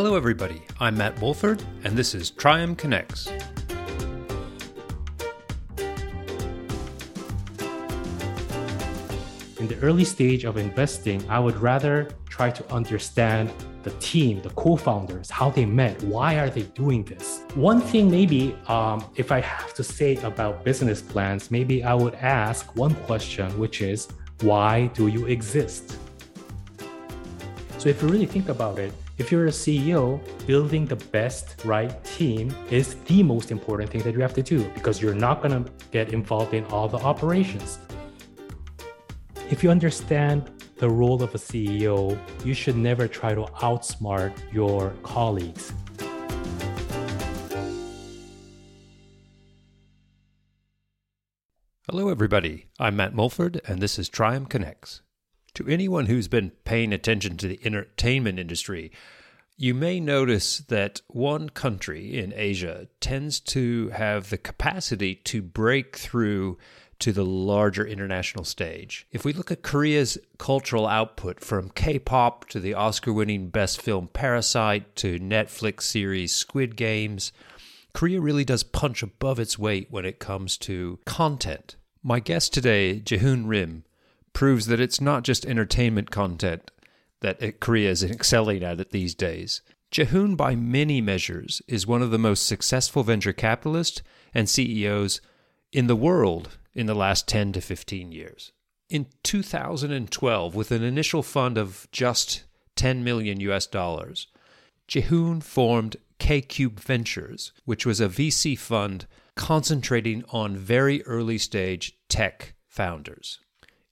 Hello, everybody. I'm Matt Wolford, and this is Trium Connects. In the early stage of investing, I would rather try to understand the team, the co-founders, how they met, why are they doing this? One thing maybe, um, if I have to say about business plans, maybe I would ask one question, which is, why do you exist? So if you really think about it, if you're a CEO, building the best right team is the most important thing that you have to do because you're not going to get involved in all the operations. If you understand the role of a CEO, you should never try to outsmart your colleagues. Hello, everybody. I'm Matt Mulford, and this is Trium Connects. To anyone who's been paying attention to the entertainment industry, you may notice that one country in Asia tends to have the capacity to break through to the larger international stage. If we look at Korea's cultural output from K pop to the Oscar winning best film Parasite to Netflix series Squid Games, Korea really does punch above its weight when it comes to content. My guest today, Jaehoon Rim, proves that it's not just entertainment content that Korea is excelling at these days. Jaehoon, by many measures, is one of the most successful venture capitalists and CEOs in the world in the last 10 to 15 years. In 2012, with an initial fund of just 10 million US dollars, Jaehoon formed K Cube Ventures, which was a VC fund concentrating on very early stage tech founders.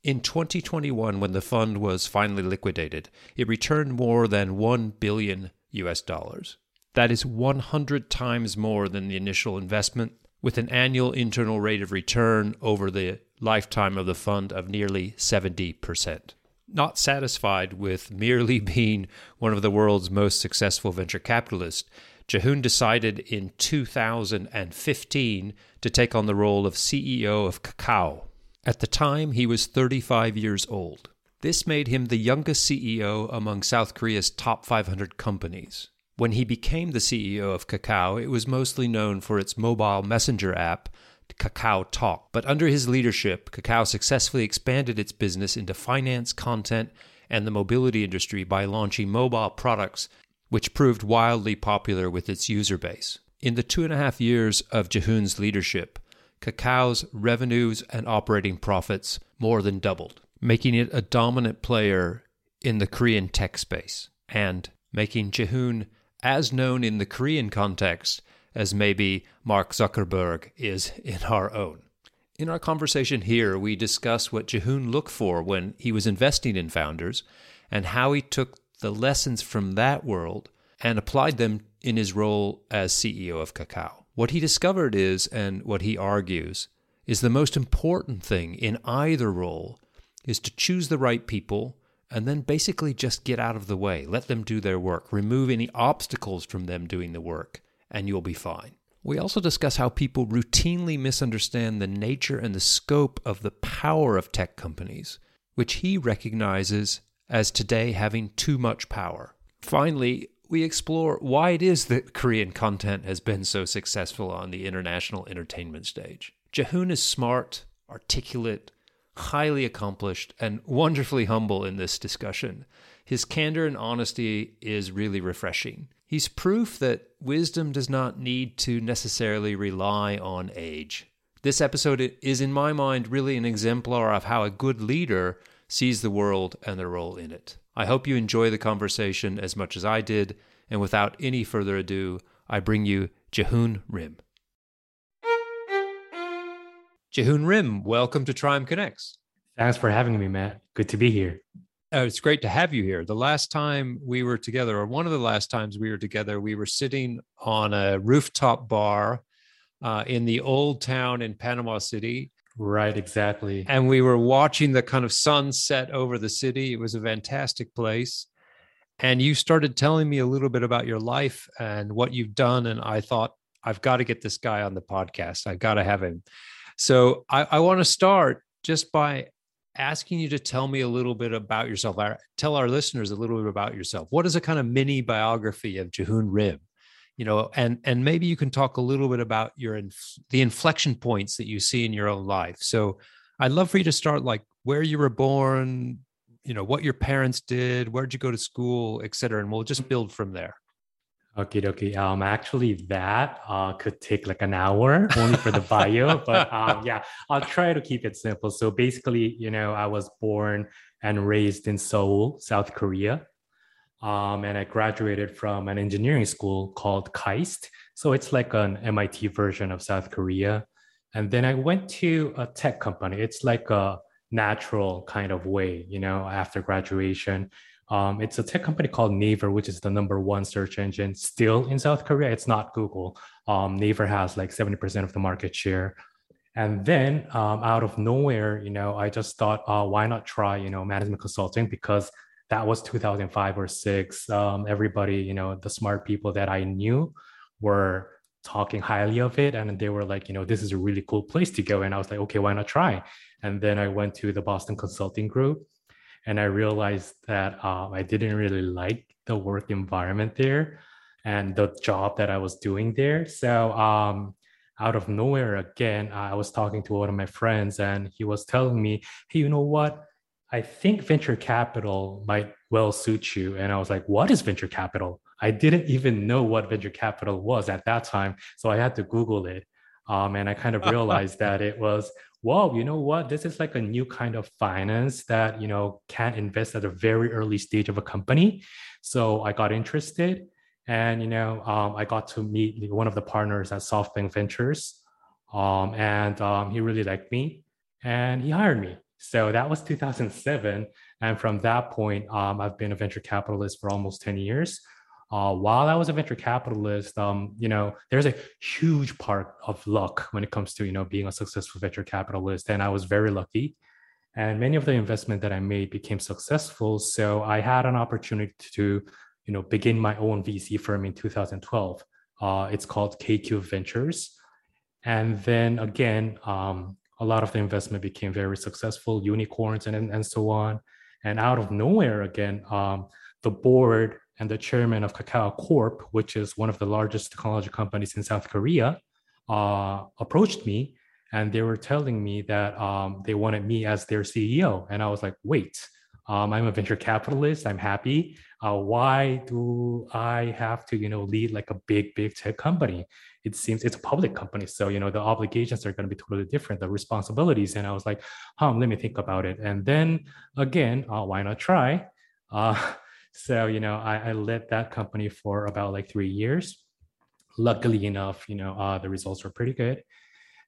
In 2021, when the fund was finally liquidated, it returned more than 1 billion US dollars. That is 100 times more than the initial investment with an annual internal rate of return over the lifetime of the fund of nearly 70%. Not satisfied with merely being one of the world's most successful venture capitalists, Jaehoon decided in 2015 to take on the role of CEO of Kakao. At the time, he was 35 years old. This made him the youngest CEO among South Korea's top 500 companies. When he became the CEO of Kakao, it was mostly known for its mobile messenger app, Kakao Talk. But under his leadership, Kakao successfully expanded its business into finance, content, and the mobility industry by launching mobile products, which proved wildly popular with its user base. In the two and a half years of Jaehoon's leadership, Kakao's revenues and operating profits more than doubled, making it a dominant player in the Korean tech space and making Jaehoon as known in the Korean context as maybe Mark Zuckerberg is in our own. In our conversation here, we discuss what Jaehoon looked for when he was investing in founders and how he took the lessons from that world and applied them in his role as CEO of Kakao. What he discovered is, and what he argues, is the most important thing in either role is to choose the right people and then basically just get out of the way. Let them do their work. Remove any obstacles from them doing the work, and you'll be fine. We also discuss how people routinely misunderstand the nature and the scope of the power of tech companies, which he recognizes as today having too much power. Finally, we explore why it is that Korean content has been so successful on the international entertainment stage. Jaehoon is smart, articulate, highly accomplished, and wonderfully humble in this discussion. His candor and honesty is really refreshing. He's proof that wisdom does not need to necessarily rely on age. This episode is, in my mind, really an exemplar of how a good leader sees the world and their role in it. I hope you enjoy the conversation as much as I did, and without any further ado, I bring you Jaehoon Rim. Jaehoon Rim, welcome to Trium Connects. Thanks for having me, Matt. Good to be here. Oh, it's great to have you here. The last time we were together, or one of the last times we were together, we were sitting on a rooftop bar uh, in the old town in Panama City. Right, exactly. And we were watching the kind of sunset over the city. It was a fantastic place. And you started telling me a little bit about your life and what you've done. And I thought, I've got to get this guy on the podcast. I've got to have him. So I, I want to start just by asking you to tell me a little bit about yourself. Tell our listeners a little bit about yourself. What is a kind of mini biography of Jaehoon Rim? You know, and and maybe you can talk a little bit about your inf- the inflection points that you see in your own life. So, I'd love for you to start like where you were born, you know, what your parents did, where'd you go to school, et cetera, and we'll just build from there. Okay, okay. Um, actually, that uh, could take like an hour only for the bio, but um, yeah, I'll try to keep it simple. So basically, you know, I was born and raised in Seoul, South Korea, um, and I graduated from an engineering school called KAIST. So it's like an MIT version of South Korea, and then I went to a tech company. It's like a natural kind of way, you know, after graduation um, it's a tech company called Naver, which is the number one search engine still in South Korea. It's not Google. Um, Naver has like 70% of the market share. And then um, out of nowhere, you know, I just thought, uh, why not try, you know, management consulting? Because that was 2005 or six. Um, everybody, you know, the smart people that I knew were talking highly of it. And they were like, you know, this is a really cool place to go. And I was like, okay, why not try? And then I went to the Boston Consulting Group and I realized that uh, I didn't really like the work environment there and the job that I was doing there. So um, out of nowhere, again, I was talking to one of my friends, and he was telling me, "Hey, you know what? I think venture capital might well suit you." And I was like, "What is venture capital?" I didn't even know what venture capital was at that time, so I had to Google it. Um, and I kind of realized that it was whoa, you know what? This is like a new kind of finance that, you know, can invest at a very early stage of a company. So I got interested and, you know, um, I got to meet one of the partners at SoftBank Ventures. Um, and um, he really liked me and he hired me. So that was 2007. And from that point, um, I've been a venture capitalist for almost 10 years uh, while I was a venture capitalist, um, you know, there's a huge part of luck when it comes to you know being a successful venture capitalist, and I was very lucky. And many of the investment that I made became successful, so I had an opportunity to, you know, begin my own VC firm in 2012. Uh, it's called K Cube Ventures, and then again, um, a lot of the investment became very successful, unicorns and and so on. And out of nowhere, again, um, the board and the chairman of Kakao Corp, which is one of the largest technology companies in South Korea, uh, approached me and they were telling me that um, they wanted me as their CEO. And I was like, wait, um, I'm a venture capitalist. I'm happy. Uh, why do I have to, you know, lead like a big, big tech company? It seems it's a public company, so you know the obligations are going to be totally different, the responsibilities. And I was like, "Huh, let me think about it." And then again, uh, why not try? Uh, so, you know, I, I led that company for about like three years. Luckily enough, you know, uh, the results were pretty good.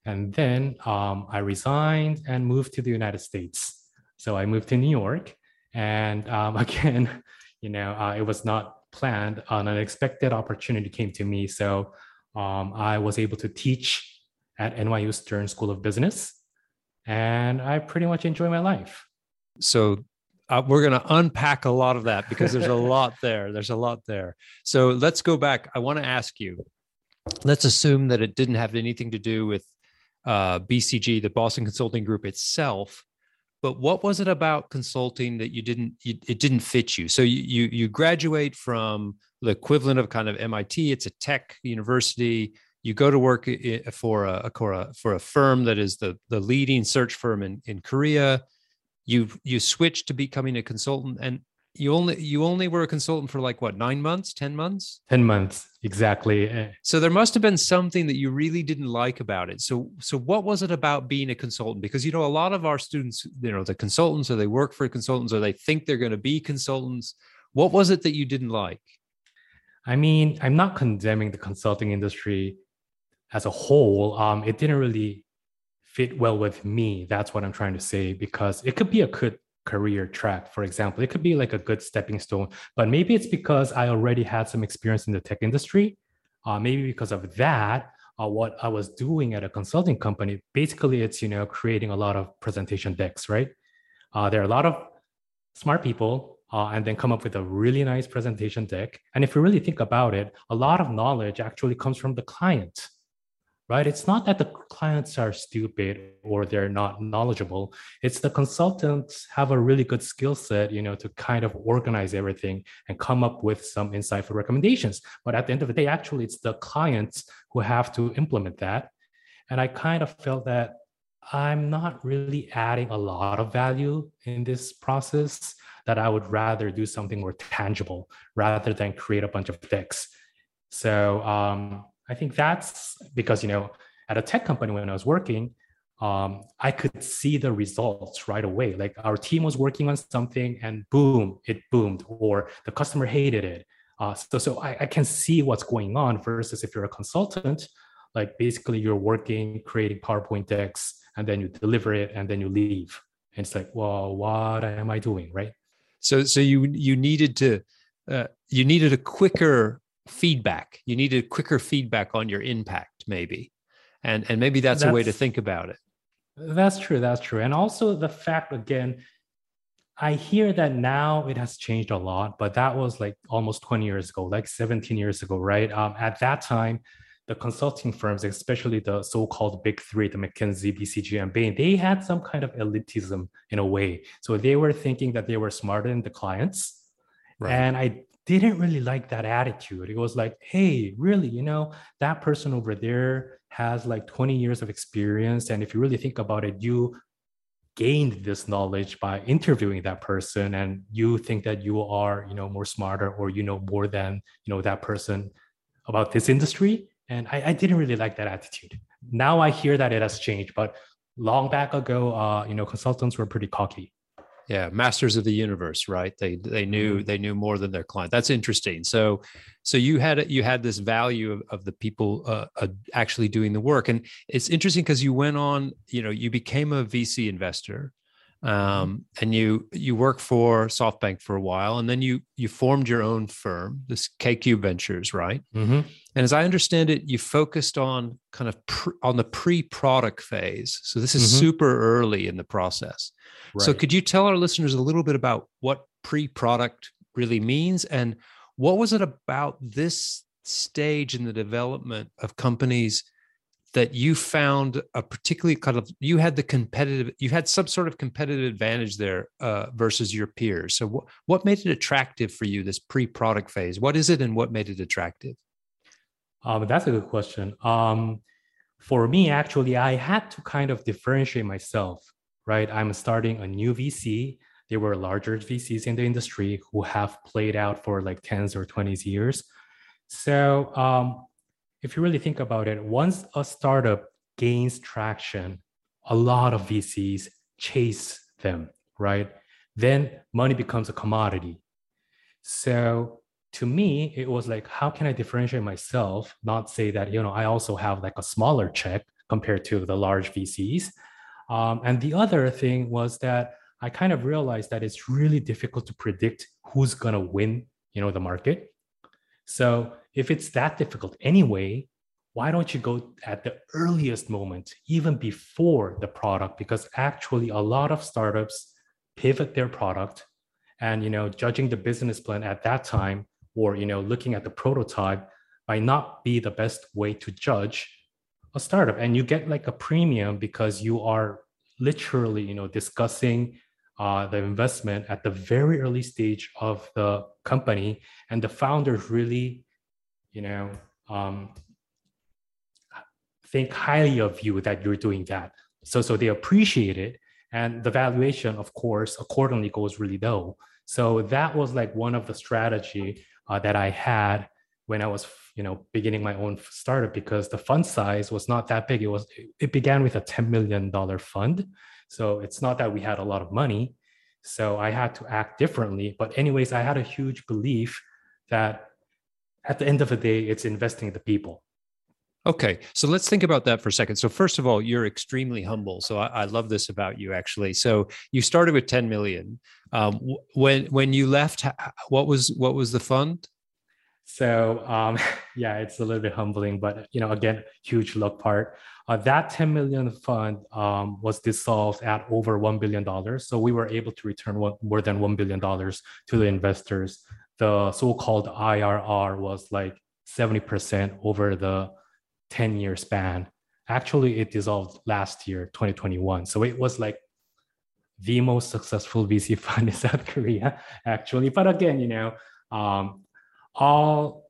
And then um, I resigned and moved to the United States. So I moved to New York. And um, again, you know, uh, it was not planned. An unexpected opportunity came to me. So um, I was able to teach at NYU Stern School of Business. And I pretty much enjoy my life. So uh, we're going to unpack a lot of that because there's a lot there. There's a lot there. So let's go back. I want to ask you. Let's assume that it didn't have anything to do with uh, BCG, the Boston Consulting Group itself. But what was it about consulting that you didn't? You, it didn't fit you. So you, you you graduate from the equivalent of kind of MIT. It's a tech university. You go to work for a, for a for a firm that is the the leading search firm in in Korea you you switch to becoming a consultant and you only you only were a consultant for like what nine months ten months? 10 months exactly. Eh. so there must have been something that you really didn't like about it. So so what was it about being a consultant? Because you know a lot of our students you know the consultants or they work for consultants or they think they're going to be consultants. What was it that you didn't like? I mean i'm not condemning the consulting industry as a whole. Um, it didn't really fit well with me. That's what I'm trying to say because it could be a good career track, for example. It could be like a good stepping stone, but maybe it's because I already had some experience in the tech industry. Uh, maybe because of that, uh, what I was doing at a consulting company, basically it's, you know, creating a lot of presentation decks, right? Uh, there are a lot of smart people uh, and then come up with a really nice presentation deck. And if you really think about it, a lot of knowledge actually comes from the client right? It's not that the clients are stupid or they're not knowledgeable. It's the consultants have a really good skill set, you know, to kind of organize everything and come up with some insightful recommendations. But at the end of the day, actually, it's the clients who have to implement that. And I kind of felt that I'm not really adding a lot of value in this process, that I would rather do something more tangible rather than create a bunch of decks. So um, I think that's because, you know, at a tech company when I was working, um, I could see the results right away. Like our team was working on something and boom, it boomed, or the customer hated it. Uh, so so I, I can see what's going on versus if you're a consultant, like basically you're working, creating PowerPoint decks, and then you deliver it and then you leave. And it's like, well, what am I doing? Right. So so you you needed to uh, you needed a quicker feedback. You needed quicker feedback on your impact, maybe, and and maybe that's, that's a way to think about it. That's true. That's true. And also the fact again, I hear that now it has changed a lot, but that was like almost 20 years ago, like 17 years ago, right? Um, at that time, the consulting firms, especially the so-called big three, the McKinsey, BCG, and Bain, they had some kind of elitism in a way. So they were thinking that they were smarter than the clients. Right. And I didn't really like that attitude. It was like, hey, really, you know, that person over there has like 20 years of experience. And if you really think about it, you gained this knowledge by interviewing that person and you think that you are, you know, more smarter or you know more than, you know, that person about this industry. And I, I didn't really like that attitude. Now I hear that it has changed, but long back ago, uh, you know, consultants were pretty cocky yeah masters of the universe right they they knew mm-hmm. they knew more than their client that's interesting so so you had you had this value of, of the people uh, uh, actually doing the work and it's interesting because you went on you know you became a vc investor. Um, and you you work for softbank for a while and then you you formed your own firm this K Cube ventures right mm-hmm. and as i understand it you focused on kind of pr- on the pre-product phase so this is mm-hmm. super early in the process Right. So, could you tell our listeners a little bit about what pre product really means and what was it about this stage in the development of companies that you found a particularly kind of you had the competitive you had some sort of competitive advantage there uh, versus your peers so what, what made it attractive for you this pre-product phase what is it and what made it attractive um, that's a good question um, for me actually i had to kind of differentiate myself right? I'm starting a new VC. There were larger VCs in the industry who have played out for like 10s or 20s years. So um, if you really think about it, once a startup gains traction, a lot of VCs chase them, right? Then money becomes a commodity. So to me, it was like, how can I differentiate myself? Not say that, you know, I also have like a smaller check compared to the large VCs, um, and the other thing was that I kind of realized that it's really difficult to predict who's going to win, you know, the market. So if it's that difficult anyway, why don't you go at the earliest moment, even before the product? Because actually, a lot of startups pivot their product, and you know, judging the business plan at that time, or you know, looking at the prototype, might not be the best way to judge a startup and you get like a premium because you are literally you know discussing uh, the investment at the very early stage of the company and the founders really you know um, think highly of you that you're doing that. So so they appreciate it. And the valuation of course accordingly goes really low. So that was like one of the strategy uh, that i had when i was you know beginning my own startup because the fund size was not that big. It was it began with a 10 million dollar fund. So it's not that we had a lot of money. So i had to act differently. But anyways i had a huge belief that at the end of the day it's investing in the people Okay, so let's think about that for a second. So first of all, you're extremely humble. So I, I love this about you, actually. So you started with 10 million. Um, when when you left, what was what was the fund? So um, yeah, it's a little bit humbling, but you know, again, huge luck part. Uh, that 10 million fund um, was dissolved at over $1 billion. So we were able to return one, more than $1 billion to the investors. The so-called IRR was like 70% over the 10 year span. actually it dissolved last year 2021 so it was like the most successful vc fund in south korea actually. But again you know um, all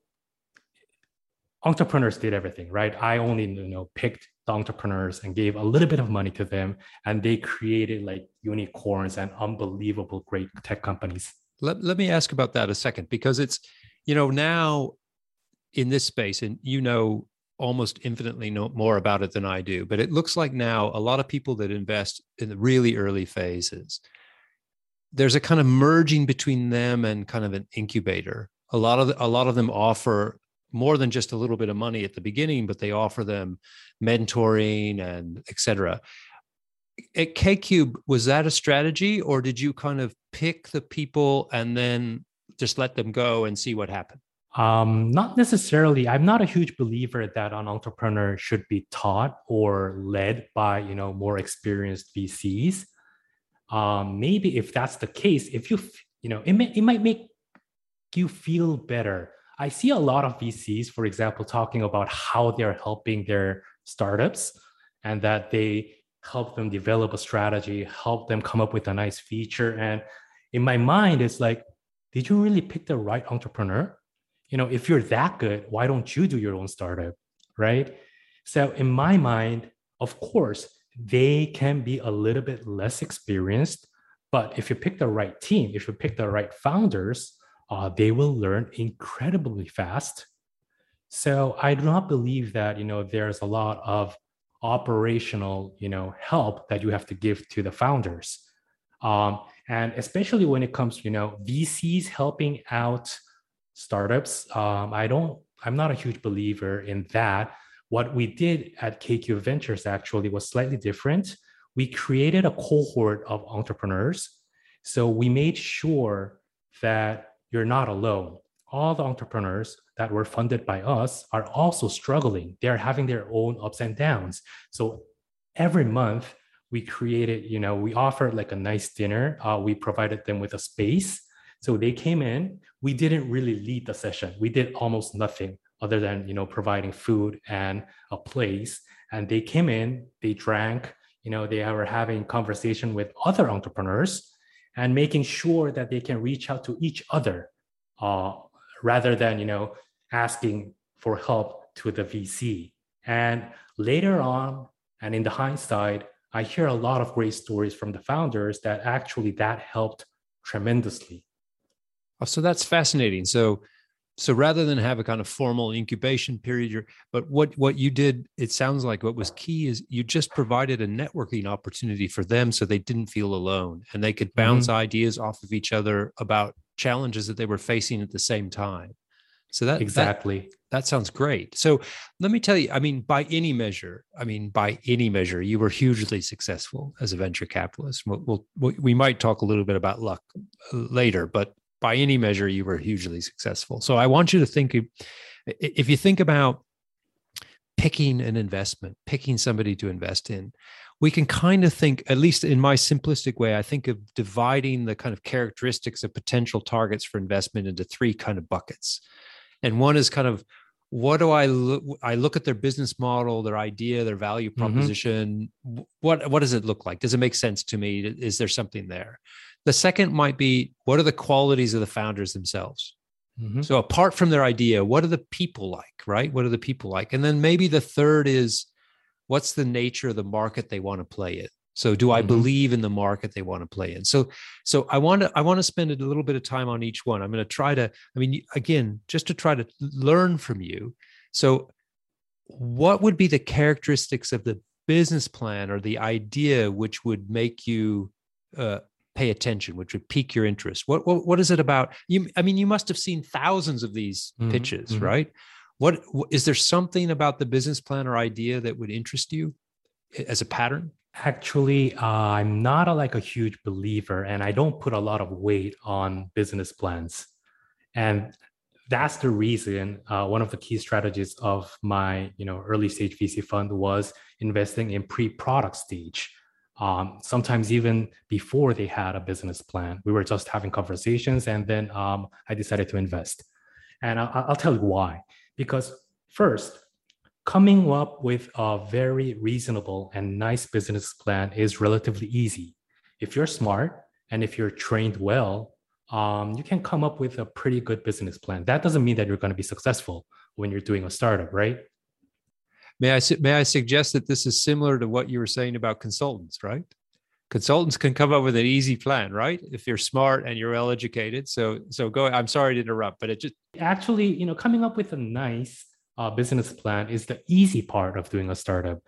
entrepreneurs did everything right? I only you know picked the entrepreneurs and gave a little bit of money to them and they created like unicorns and unbelievable great tech companies let, let me ask about that a second because it's you know now in this space and you know almost infinitely know more about it than I do, but it looks like now a lot of people that invest in the really early phases, there's a kind of merging between them and kind of an incubator. A lot of the, a lot of them offer more than just a little bit of money at the beginning, but they offer them mentoring and etc. At KCube, was that a strategy, or did you kind of pick the people and then just let them go and see what happened? Um, not necessarily. I'm not a huge believer that an entrepreneur should be taught or led by you know more experienced VCs. Um, maybe if that's the case, if you you know it may, it might make you feel better. I see a lot of VCs, for example, talking about how they're helping their startups and that they help them develop a strategy, help them come up with a nice feature. And in my mind, it's like, did you really pick the right entrepreneur? you know if you're that good why don't you do your own startup right so in my mind of course they can be a little bit less experienced but if you pick the right team if you pick the right founders uh, they will learn incredibly fast so i do not believe that you know there's a lot of operational you know help that you have to give to the founders um, and especially when it comes you know vcs helping out startups. Um, I don't, I'm not a huge believer in that. What we did at K Cube Ventures actually was slightly different. We created a cohort of entrepreneurs. So we made sure that you're not alone. All the entrepreneurs that were funded by us are also struggling. They're having their own ups and downs. So every month we created, you know, we offered like a nice dinner. Uh, we provided them with a space so they came in. We didn't really lead the session. We did almost nothing other than you know providing food and a place. And they came in, they drank. You know, they were having conversation with other entrepreneurs and making sure that they can reach out to each other uh, rather than you know asking for help to the VC. And later on, and in the hindsight, I hear a lot of great stories from the founders that actually that helped tremendously. Oh, so that's fascinating. So, so rather than have a kind of formal incubation period, you're, but what what you did, it sounds like what was key is you just provided a networking opportunity for them, so they didn't feel alone and they could bounce mm-hmm. ideas off of each other about challenges that they were facing at the same time. So that exactly that, that, sounds great. So let me tell you, I mean, by any measure, I mean, by any measure, you were hugely successful as a venture capitalist. We'll, we'll, we might talk a little bit about luck uh, later, but by any measure, you were hugely successful. So I want you to think if you think about picking an investment, picking somebody to invest in, we can kind of think, at least in my simplistic way, I think of dividing the kind of characteristics of potential targets for investment into three kind of buckets. And one is kind of what do I look? I look at their business model, their idea, their value mm-hmm. proposition. Mm-hmm. What what does it look like? Does it make sense to me? Is there something there? The second might be what are the qualities of the founders themselves? Mm-hmm. So apart from their idea, what are the people like, right? What are the people like? And then maybe the third is what's the nature of the market they want to play in? So do I mm-hmm. believe in the market they want to play in? So so I want to I want to spend a little bit of time on each one. I'm going to try to I mean again, just to try to learn from you. So what would be the characteristics of the business plan or the idea which would make you uh, pay attention, which would pique your interest? What what, what is it about? You, I mean, you must have seen thousands of these mm-hmm. pitches, mm-hmm. right? What is there something about the business plan or idea that would interest you as a pattern? Actually, uh, I'm not a, like a huge believer, and I don't put a lot of weight on business plans, and that's the reason. Uh, one of the key strategies of my you know early stage VC fund was investing in pre-product stage um, sometimes even before they had a business plan. We were just having conversations, and then um, I decided to invest. And I'll, I'll tell you why. Because first, coming up with a very reasonable and nice business plan is relatively easy. If you're smart and if you're trained well, um, you can come up with a pretty good business plan. That doesn't mean that you're going to be successful when you're doing a startup, right? May I may I suggest that this is similar to what you were saying about consultants, right? Consultants can come up with an easy plan, right? If you're smart and you're well educated. So so go. I'm sorry to interrupt, but it just actually, you know, coming up with a nice uh, business plan is the easy part of doing a startup.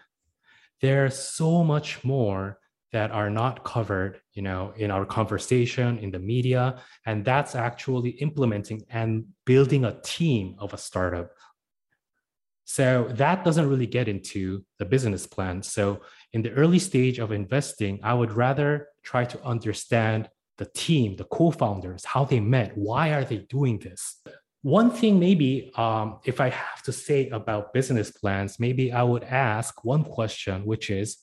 There's so much more that are not covered, you know, in our conversation in the media, and that's actually implementing and building a team of a startup. So that doesn't really get into the business plan. So in the early stage of investing, I would rather try to understand the team, the co-founders, how they met, why are they doing this? One thing, maybe, um, if I have to say about business plans, maybe I would ask one question, which is,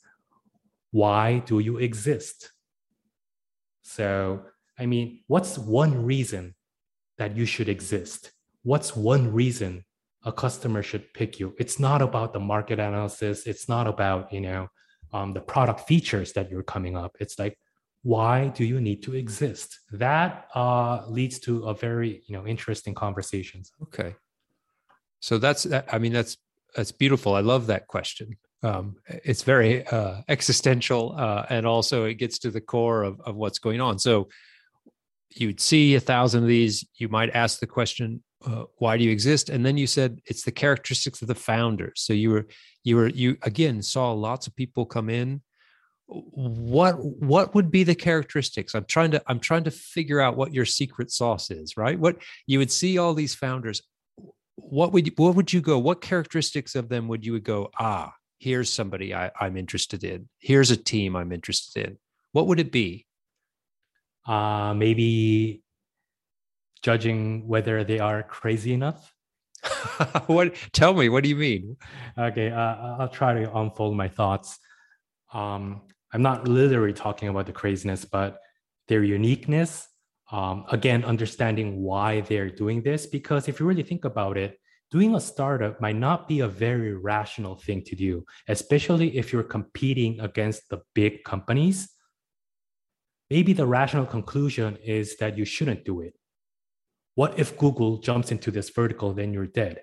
why do you exist? So, I mean, what's one reason that you should exist? What's one reason a customer should pick you? It's not about the market analysis. It's not about, you know, um, the product features that you're coming up. It's like, why do you need to exist? That uh, leads to a very you know interesting conversations okay. So that's i mean that's that's beautiful. I love that question. Um, it's very uh, existential uh, and also it gets to the core of, of what's going on. So you'd see a thousand of these. You might ask the question uh, why do you exist? And then you said it's the characteristics of the founders so you were you were you again saw lots of people come in. What what would be the characteristics? I'm trying to i'm trying to figure out what your secret sauce is right? What you would see all these founders. What would you, what would you go? What characteristics of them would you would go ah here's somebody I, i'm interested in. Here's a team i'm interested in. What would it be? Uh maybe judging whether they are crazy enough what tell me what do you mean okay uh, i'll try to unfold my thoughts um, I'm not literally talking about the craziness, but their uniqueness. Um, again, understanding why they're doing this, because if you really think about it, doing a startup might not be a very rational thing to do, especially if you're competing against the big companies. Maybe the rational conclusion is that you shouldn't do it. What if Google jumps into this vertical, then you're dead?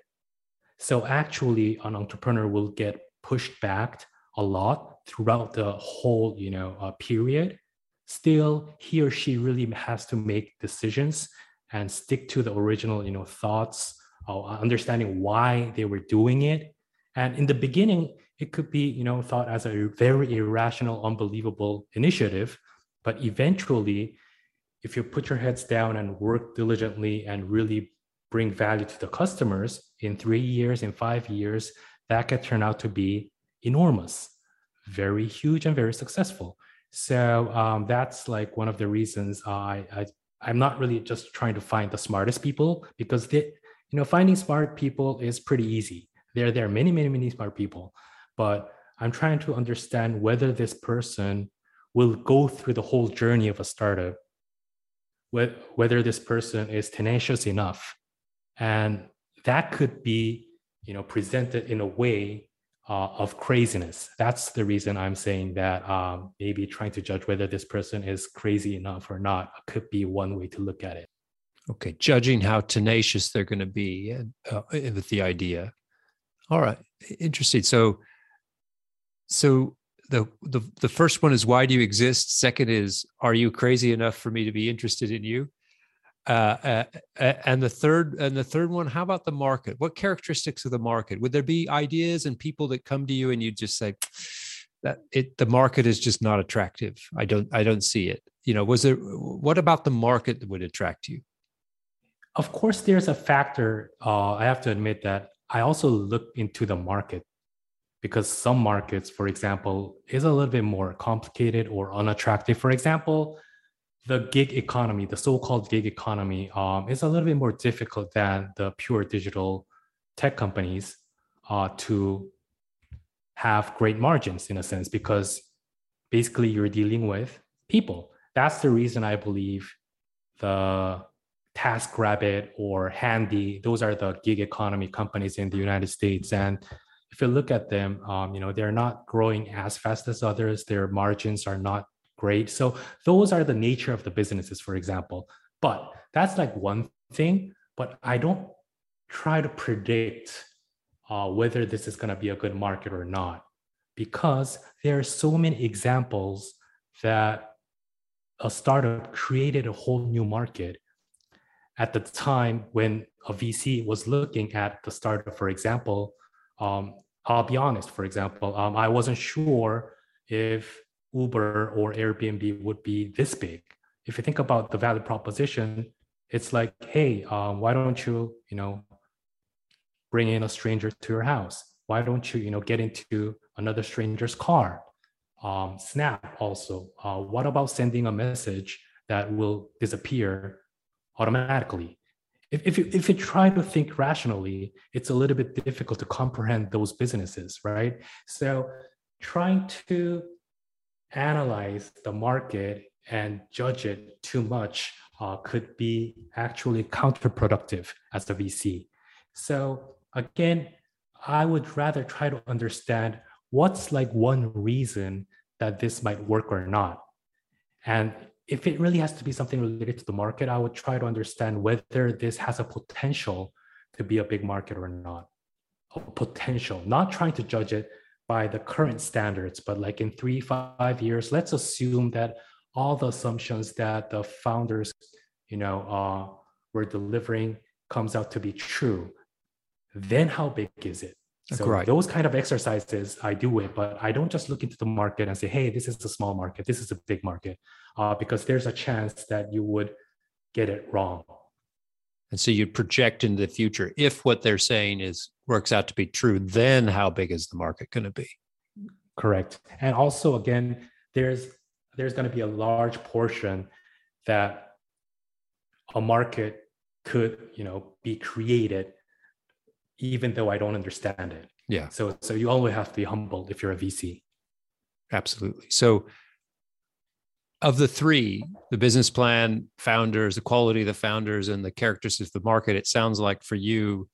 So actually, an entrepreneur will get pushed back a lot throughout the whole you know uh, period still he or she really has to make decisions and stick to the original you know thoughts uh, understanding why they were doing it and in the beginning it could be you know thought as a very irrational unbelievable initiative but eventually if you put your heads down and work diligently and really bring value to the customers in three years in five years that could turn out to be enormous very huge and very successful. So um, that's like one of the reasons I, I I'm not really just trying to find the smartest people because they, you know, finding smart people is pretty easy. There, there are many, many, many smart people, but I'm trying to understand whether this person will go through the whole journey of a startup, whether this person is tenacious enough, and that could be, you know, presented in a way uh, of craziness. That's the reason I'm saying that um, maybe trying to judge whether this person is crazy enough or not could be one way to look at it. Okay, judging how tenacious they're going to be uh, with the idea. All right, interesting. So, so the the the first one is why do you exist? Second is are you crazy enough for me to be interested in you? Uh, uh, and the third and the third one how about the market? What characteristics of the market? Would there be ideas and people that come to you and you just say that it the market is just not attractive. I don't i don't see it. You know was there what about the market that would attract you? Of course there's a factor uh, i have to admit that i also look into the market because some markets for example is a little bit more complicated or unattractive for example the gig economy, the so-called gig economy, um, is a little bit more difficult than the pure digital tech companies uh, to have great margins in a sense because basically you're dealing with people. That's the reason I believe the TaskRabbit or Handy, those are the gig economy companies in the United States. And if you look at them, um, you know, they're not growing as fast as others. Their margins are not great. So those are the nature of the businesses, for example. But that's like one thing. But I don't try to predict uh, whether this is going to be a good market or not, because there are so many examples that a startup created a whole new market at the time when a VC was looking at the startup, for example, um, I'll be honest, for example, um, I wasn't sure if Uber or Airbnb would be this big. If you think about the value proposition, it's like, hey, um, why don't you, you know, bring in a stranger to your house? Why don't you, you know, get into another stranger's car? Um, Snap also. Uh, what about sending a message that will disappear automatically? If, if, you, if you try to think rationally, it's a little bit difficult to comprehend those businesses, right? So trying to analyze the market and judge it too much uh, could be actually counterproductive as a VC. So again, I would rather try to understand what's like one reason that this might work or not. And if it really has to be something related to the market, I would try to understand whether this has a potential to be a big market or not. A potential, not trying to judge it by the current standards, but like in three, five years, let's assume that all the assumptions that the founders, you know, uh, were delivering comes out to be true. Then how big is it? So right. those kind of exercises I do it, but I don't just look into the market and say, "Hey, this is a small market. This is a big market," uh, because there's a chance that you would get it wrong. And so you project into the future. If what they're saying is works out to be true, then how big is the market going to be? Correct. And also, again, there's there's going to be a large portion that a market could, you know, be created even though I don't understand it. Yeah. So so you always have to be humbled if you're a VC. Absolutely. So of the three, the business plan, founders, the quality of the founders, and the characteristics of the market, it sounds like for you,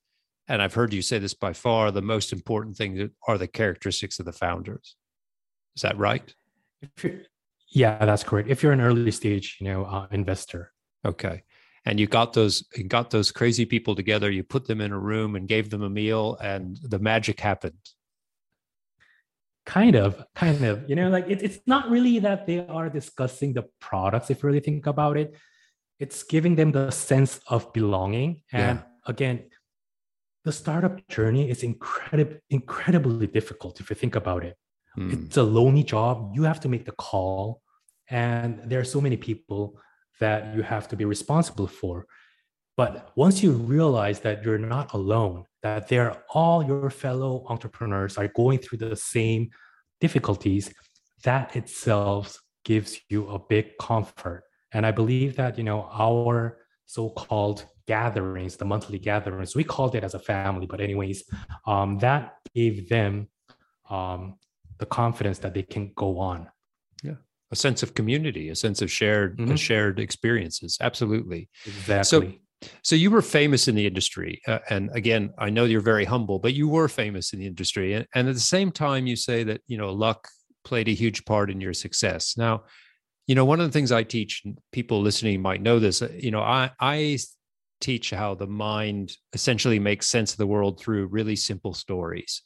and I've heard you say this by far, the most important things are the characteristics of the founders. Is that right? yeah, that's correct. If you're an early stage, you know, uh, investor. Okay and you got those you got those crazy people together you put them in a room and gave them a meal and the magic happened kind of kind of you know like it, it's not really that they are discussing the products if you really think about it it's giving them the sense of belonging and yeah. again the startup journey is incredibly incredibly difficult if you think about it hmm. it's a lonely job you have to make the call and there are so many people that you have to be responsible for. But once you realize that you're not alone, that they're all your fellow entrepreneurs are going through the same difficulties, that itself gives you a big comfort. And I believe that, you know, our so-called gatherings, the monthly gatherings, we called it as a family, but anyways, um, that gave them um, the confidence that they can go on a sense of community, a sense of shared mm-hmm. shared experiences. Absolutely. Exactly. So, so you were famous in the industry, uh, and again, I know you're very humble, but you were famous in the industry, and, and at the same time, you say that you know luck played a huge part in your success. Now, you know one of the things I teach, people listening might know this. Uh, you know, I I teach how the mind essentially makes sense of the world through really simple stories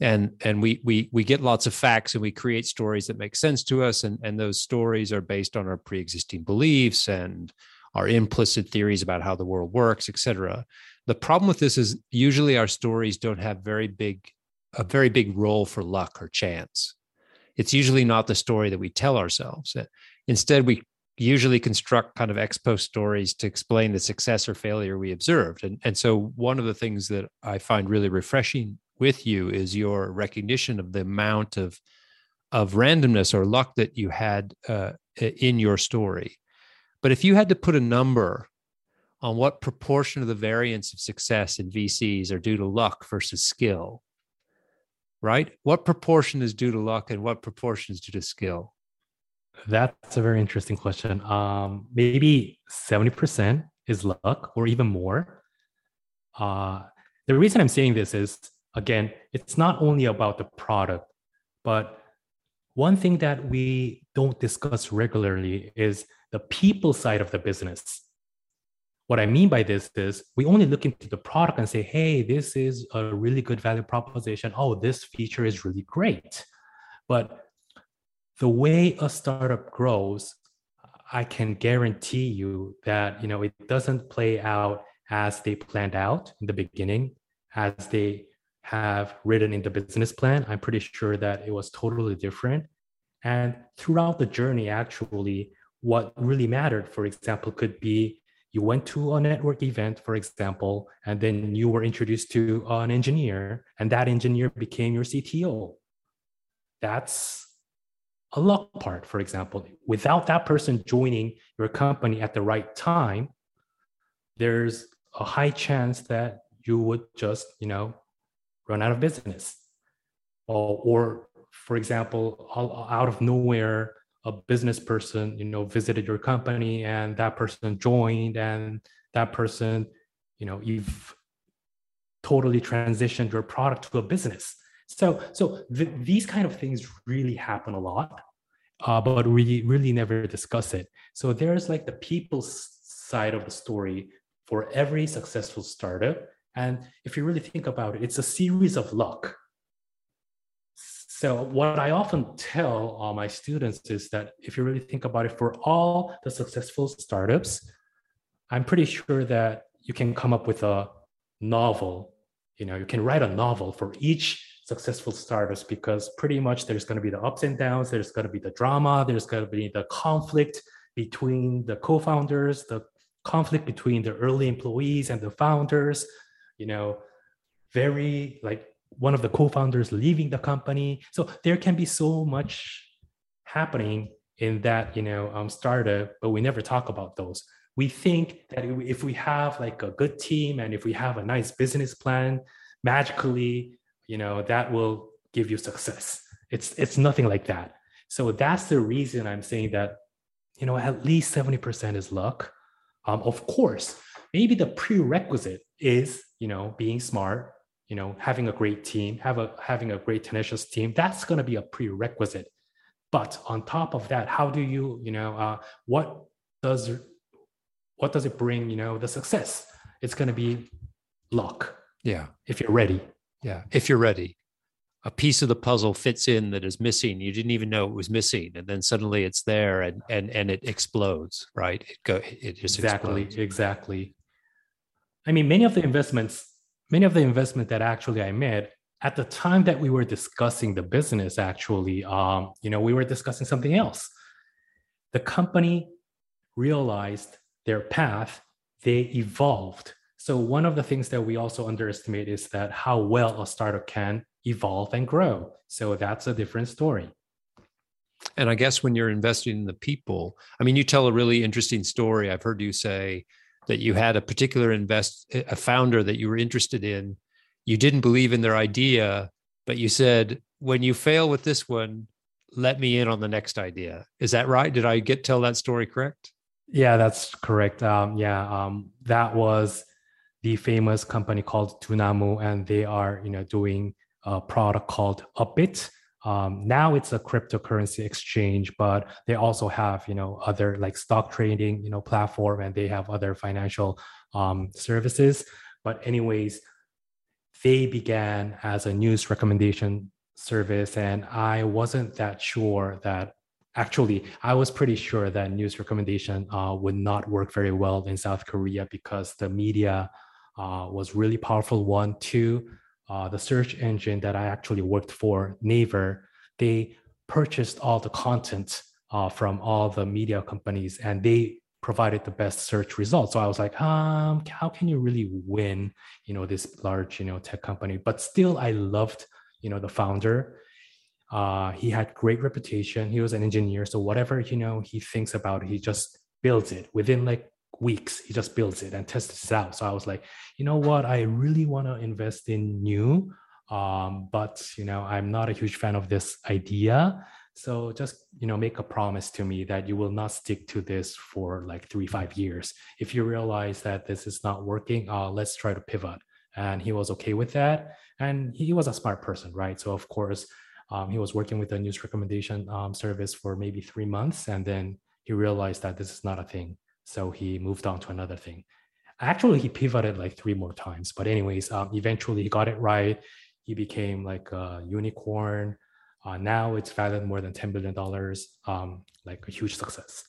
and and we we we get lots of facts and we create stories that make sense to us. And and those stories are based on our pre-existing beliefs and our implicit theories about how the world works etc the problem with this is usually our stories don't have very big a very big role for luck or chance. It's usually not the story that we tell ourselves. Instead we usually construct kind of ex post stories to explain the success or failure we observed. And and so one of the things that i find really refreshing with you is your recognition of the amount of of randomness or luck that you had uh, in your story. But if you had to put a number on what proportion of the variance of success in VCs are due to luck versus skill, right? What proportion is due to luck and what proportion is due to skill? That's a very interesting question. Um, maybe 70% is luck or even more. Uh, the reason I'm saying this is again, it's not only about the product, but one thing that we don't discuss regularly is the people side of the business. What I mean by this is we only look into the product and say, hey, this is a really good value proposition. Oh, this feature is really great. But the way a startup grows, I can guarantee you that you know it doesn't play out as they planned out in the beginning, as they have written in the business plan. I'm pretty sure that it was totally different. And throughout the journey, actually, what really mattered, for example, could be you went to a network event, for example, and then you were introduced to an engineer, and that engineer became your CTO. That's a luck part, for example. Without that person joining your company at the right time, there's a high chance that you would just, you know, run out of business. Or, or for example, out of nowhere, a business person, you know, visited your company and that person joined and that person, you know, you've totally transitioned your product to a business. So, so th- these kind of things really happen a lot, uh, but we really never discuss it. So there's like the people side of the story for every successful startup. And if you really think about it, it's a series of luck. So what I often tell all my students is that if you really think about it, for all the successful startups, I'm pretty sure that you can come up with a novel. You know, you can write a novel for each successful startups because pretty much there's going to be the ups and downs, there's going to be the drama, there's going to be the conflict between the co-founders, the conflict between the early employees and the founders. You know, very like one of the co-founders leaving the company. So there can be so much happening in that you know um, startup, but we never talk about those. We think that if we have like a good team and if we have a nice business plan, magically, you know, that will give you success. It's it's nothing like that. So that's the reason I'm saying that, you know, at least 70% is luck. Um, of course, maybe the prerequisite is, you know, being smart, you know having a great team have a having a great tenacious team that's going to be a prerequisite. But on top of that how do you you know uh, what does what does it bring you know the success? It's going to be luck. Yeah. If you're ready. Yeah if you're ready. A piece of the puzzle fits in that is missing. You didn't even know it was missing and then suddenly it's there and and and it explodes right? It go it just exactly explodes. exactly i mean many of the investments many of the investment that actually I made at the time that we were discussing the business, actually, um, you know, we were discussing something else. The company realized their path, they evolved. So one of the things that we also underestimate is that how well a startup can evolve and grow. So that's a different story. And I guess when you're investing in the people, I mean, you tell a really interesting story. I've heard you say that you had a particular invest a founder that you were interested in. You didn't believe in their idea but you said when you fail with this one let me in on the next idea. Is that right? Did i get tell that story correct? Yeah that's correct. Um, yeah um, that was the famous company called Dunamu, and they are you know doing a product called Upbit um, now it's a cryptocurrency exchange, but they also have you know other like stock trading you know platform, and they have other financial um, services. But anyways, they began as a news recommendation service, and I wasn't that sure that actually i was pretty sure that news recommendation uh, would not work very well in south korea because the media uh, was really powerful one two uh, the search engine that I actually worked for, Naver, they purchased all the content uh, from all the media companies and they provided the best search results. So I was like, um, how can you really win, you know, this large, you know, tech company? But still, I loved, you know, the founder. Uh, he had great reputation. He was an engineer, so whatever you know he thinks about, he just builds it within like weeks he just builds it and tests it out so i was like you know what i really want to invest in new um, but you know i'm not a huge fan of this idea so just you know make a promise to me that you will not stick to this for like three five years if you realize that this is not working uh, let's try to pivot and he was okay with that. And he was a smart person, right? So of course, um, he was working with a news recommendation um, service for maybe three months, and then he realized that this is not a thing. So he moved on to another thing. Actually, he pivoted like three more times, but anyways, um, eventually he got it right. He became like a unicorn. Uh, now it's valued more than ten billion dollars, um, like a huge success.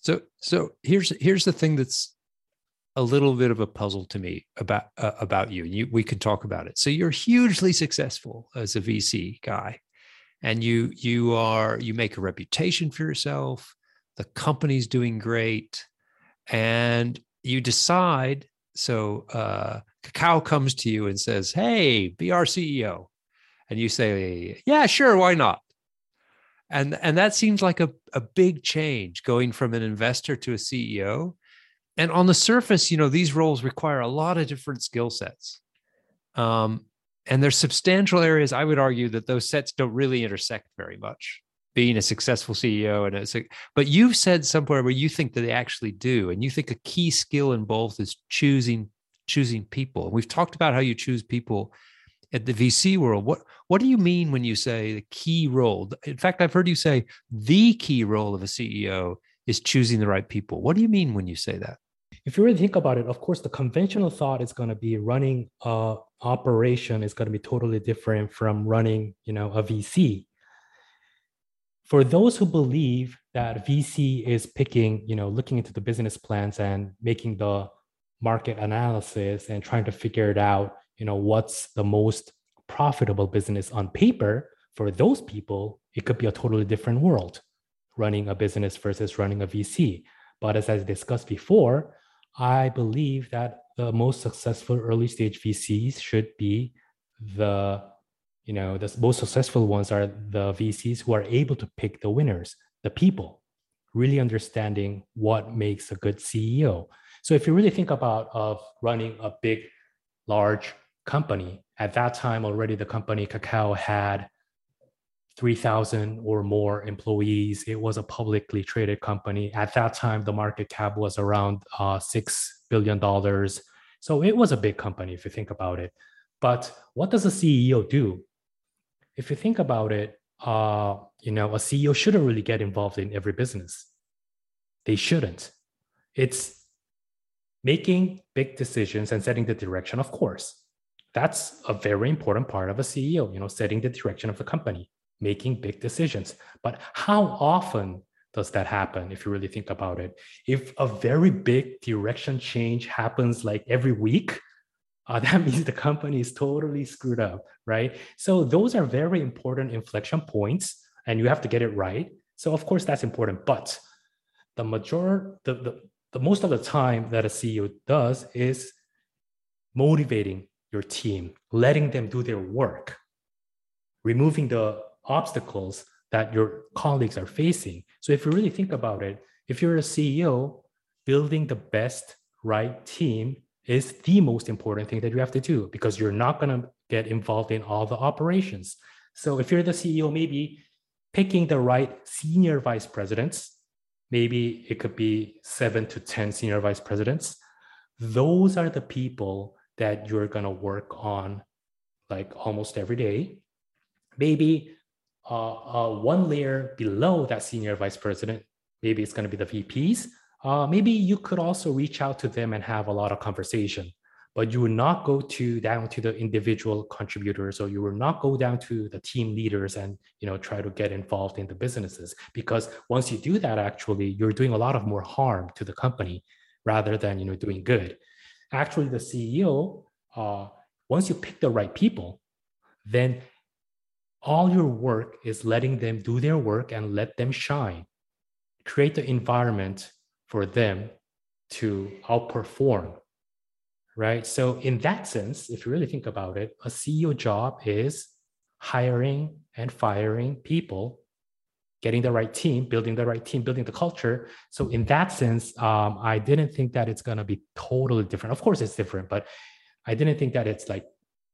So, so here's here's the thing that's a little bit of a puzzle to me about uh, about you. You we could talk about it. So you're hugely successful as a VC guy, and you you are you make a reputation for yourself. The company's doing great, and you decide. So uh, Kakao comes to you and says, "Hey, be our CEO," and you say, "Yeah, sure, why not?" And and that seems like a a big change going from an investor to a CEO and on the surface, you know, these roles require a lot of different skill sets. Um, and there's substantial areas I would argue that those sets don't really intersect very much. Being a successful CEO and it's like, but you've said somewhere where you think that they actually do, and you think a key skill in both is choosing choosing people. And we've talked about how you choose people at the VC world. What what do you mean when you say the key role? In fact, I've heard you say the key role of a CEO is choosing the right people. What do you mean when you say that? if you really think about it, of course, the conventional thought is going to be running a operation is going to be totally different from running, you know, a VC. For those who believe that VC is picking, you know, looking into the business plans and making the market analysis and trying to figure it out, you know, what's the most profitable business on paper, for those people, it could be a totally different world running a business versus running a VC. But as I discussed before, I believe that the most successful early stage VCs should be the, you know, the most successful ones are the VCs who are able to pick the winners, the people, really understanding what makes a good CEO. So if you really think about of running a big, large company, at that time already the company Kakao had 3,000 or more employees. It was a publicly traded company. At that time, the market cap was around uh, $6 billion. So it was a big company if you think about it. But what does a CEO do? If you think about it, uh, you know, a CEO shouldn't really get involved in every business. They shouldn't. It's making big decisions and setting the direction, of course. That's a very important part of a CEO, you know, setting the direction of the company making big decisions. But how often does that happen if you really think about it? If a very big direction change happens like every week, uh, that means the company is totally screwed up, right? So those are very important inflection points, and you have to get it right. So of course that's important, but the major, the, the, the most of the time that a CEO does is motivating your team, letting them do their work, removing the obstacles that your colleagues are facing. So if you really think about it, if you're a CEO, building the best right team is the most important thing that you have to do because you're not going to get involved in all the operations. So if you're the CEO, maybe picking the right senior vice presidents, maybe it could be seven to 10 senior vice presidents. Those are the people that you're going to work on like almost every day. Maybe uh, uh, one layer below that senior vice president, maybe it's going to be the VPs. Uh, maybe you could also reach out to them and have a lot of conversation, but you would not go to down to the individual contributors, or you will not go down to the team leaders and you know try to get involved in the businesses. Because once you do that, actually, you're doing a lot of more harm to the company rather than you know doing good. Actually, the CEO, uh, once you pick the right people, then all your work is letting them do their work and let them shine. Create the environment for them to outperform. Right. So, in that sense, if you really think about it, a CEO job is hiring and firing people, getting the right team, building the right team, building the culture. So, in that sense, um, I didn't think that it's going to be totally different. Of course, it's different, but I didn't think that it's like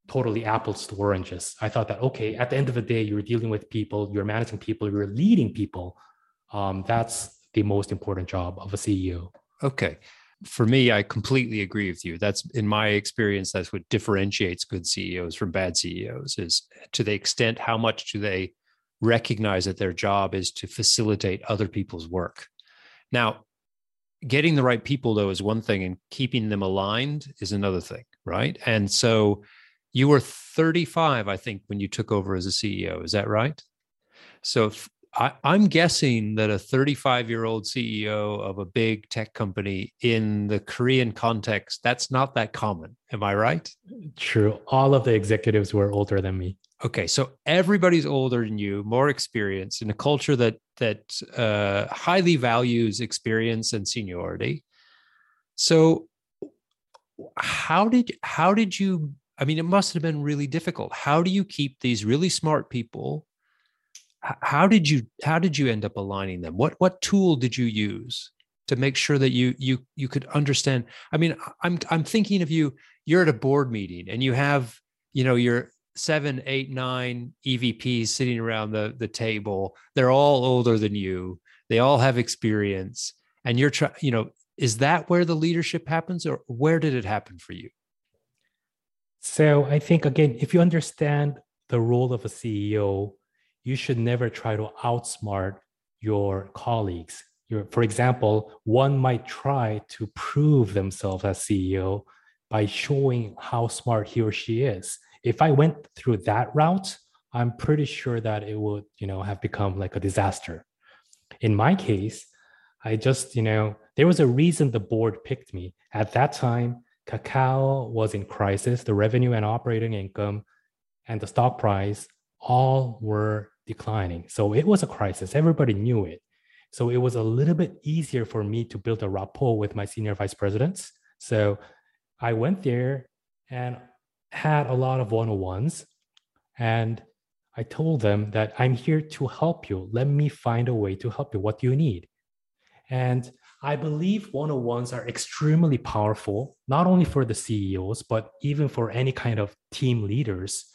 totally apples to oranges. I thought that, okay, at the end of the day, you're dealing with people, you're managing people, you're leading people. Um, that's the most important job of a CEO. Okay. for me, I completely agree with you. That's in my experience, that's what differentiates good CEOs from bad CEOs is to the extent how much do they recognize that their job is to facilitate other people's work. Now, getting the right people though is one thing and keeping them aligned is another thing, right? And so you were 35, I think, when you took over as a CEO. Is that right? So I, am guessing that a 35 year old CEO of a big tech company in the Korean context, that's not that common. Am I right? True. All of the executives were older than me. Okay, so everybody's older than you, more experience in a culture that that uh, highly values experience and seniority. So, how did how did you? I mean, it must have been really difficult. How do you keep these really smart people how did you how did you end up aligning them? What what tool did you use to make sure that you you you could understand? I mean i'm i'm thinking of you you're at a board meeting and you have you know your seven eight nine evps sitting around the the table. They're all older than you. They all have experience and you're trying you know is that where the leadership happens or where did it happen for you? So i think again if you understand the role of a ceo you should never try to outsmart your colleagues. Your, for example, one might try to prove themselves as CEO by showing how smart he or she is. If I went through that route, I'm pretty sure that it would, you know, have become like a disaster. In my case, I just, you know, there was a reason the board picked me. At that time, Kakao was in crisis. The revenue and operating income and the stock price all were declining. So it was a crisis. Everybody knew it. So it was a little bit easier for me to build a rapport with my senior vice presidents. So I went there and had a lot of one on ones. And I told them that I'm here to help you. Let me find a way to help you. What do you need? And I believe one on ones are extremely powerful, not only for the CEOs, but even for any kind of team leaders.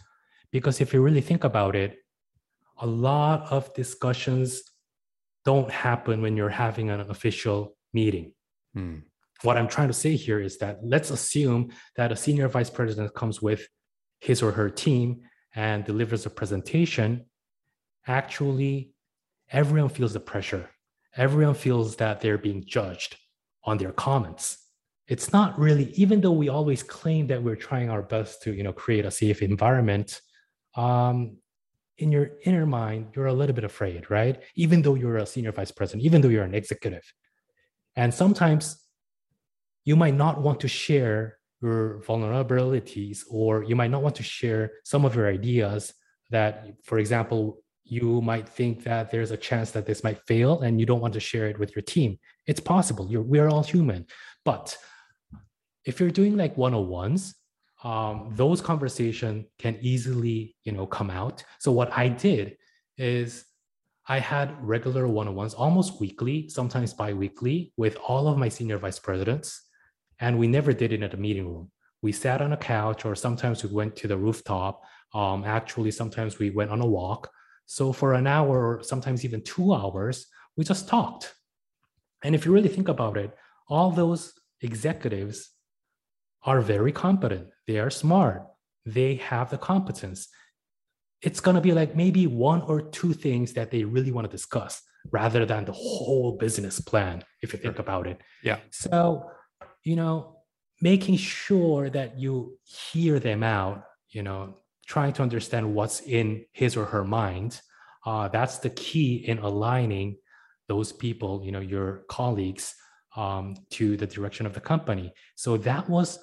Because if you really think about it, a lot of discussions don't happen when you're having an official meeting. Hmm. What I'm trying to say here is that let's assume that a senior vice president comes with his or her team and delivers a presentation. Actually, everyone feels the pressure. Everyone feels that they're being judged on their comments. It's not really, even though we always claim that we're trying our best to, you know, create a safe environment, um, in your inner mind, you're a little bit afraid, right? Even though you're a senior vice president, even though you're an executive. And sometimes you might not want to share your vulnerabilities, or you might not want to share some of your ideas that, for example, you might think that there's a chance that this might fail and you don't want to share it with your team. It's possible. You're, we're all human. But if you're doing like 101s, um, those conversation can easily you know come out. So what i did is i had regular one-on-ones almost weekly sometimes bi-weekly with all of my senior vice presidents and we never did it at a meeting room. We sat on a couch or sometimes we went to the rooftop. Um, actually sometimes we went on a walk. So for an hour or sometimes even two hours we just talked. And if you really think about it all those executives are very competent. They are smart. They have the competence. It's going to be like maybe one or two things that they really want to discuss rather than the whole business plan, if you think about it. Yeah. So, you know, making sure that you hear them out, you know, trying to understand what's in his or her mind. Uh, that's the key in aligning those people, you know, your colleagues, um, to the direction of the company. So that was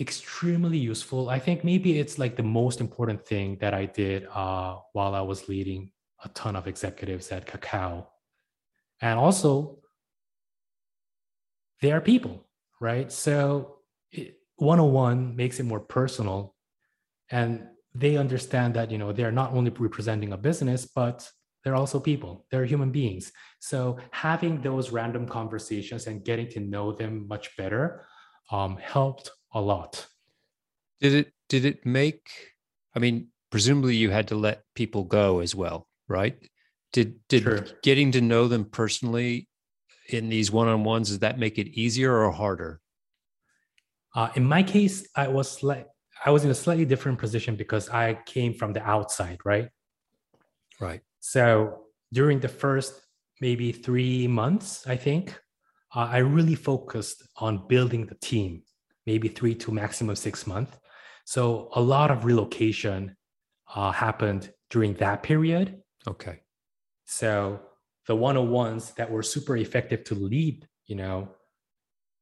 extremely useful. I think maybe it's like the most important thing that I did uh, while I was leading a ton of executives at Kakao. And also, they are people, right? So, 101 makes it more personal. And they understand that, you know, they're not only representing a business, but they're also people, they're human beings. So, having those random conversations and getting to know them much better um, helped a lot. Did it did it make I mean, presumably you had to let people go as well, right? Did did sure. getting to know them personally in these one-on-ones does that make it easier or harder uh, in my case i was like i was in a slightly different position because i came from the outside right right so during the first maybe three months i think uh, i really focused on building the team maybe three to maximum six months so a lot of relocation uh, happened during that period okay so the one-on-ones that were super effective to lead, you know,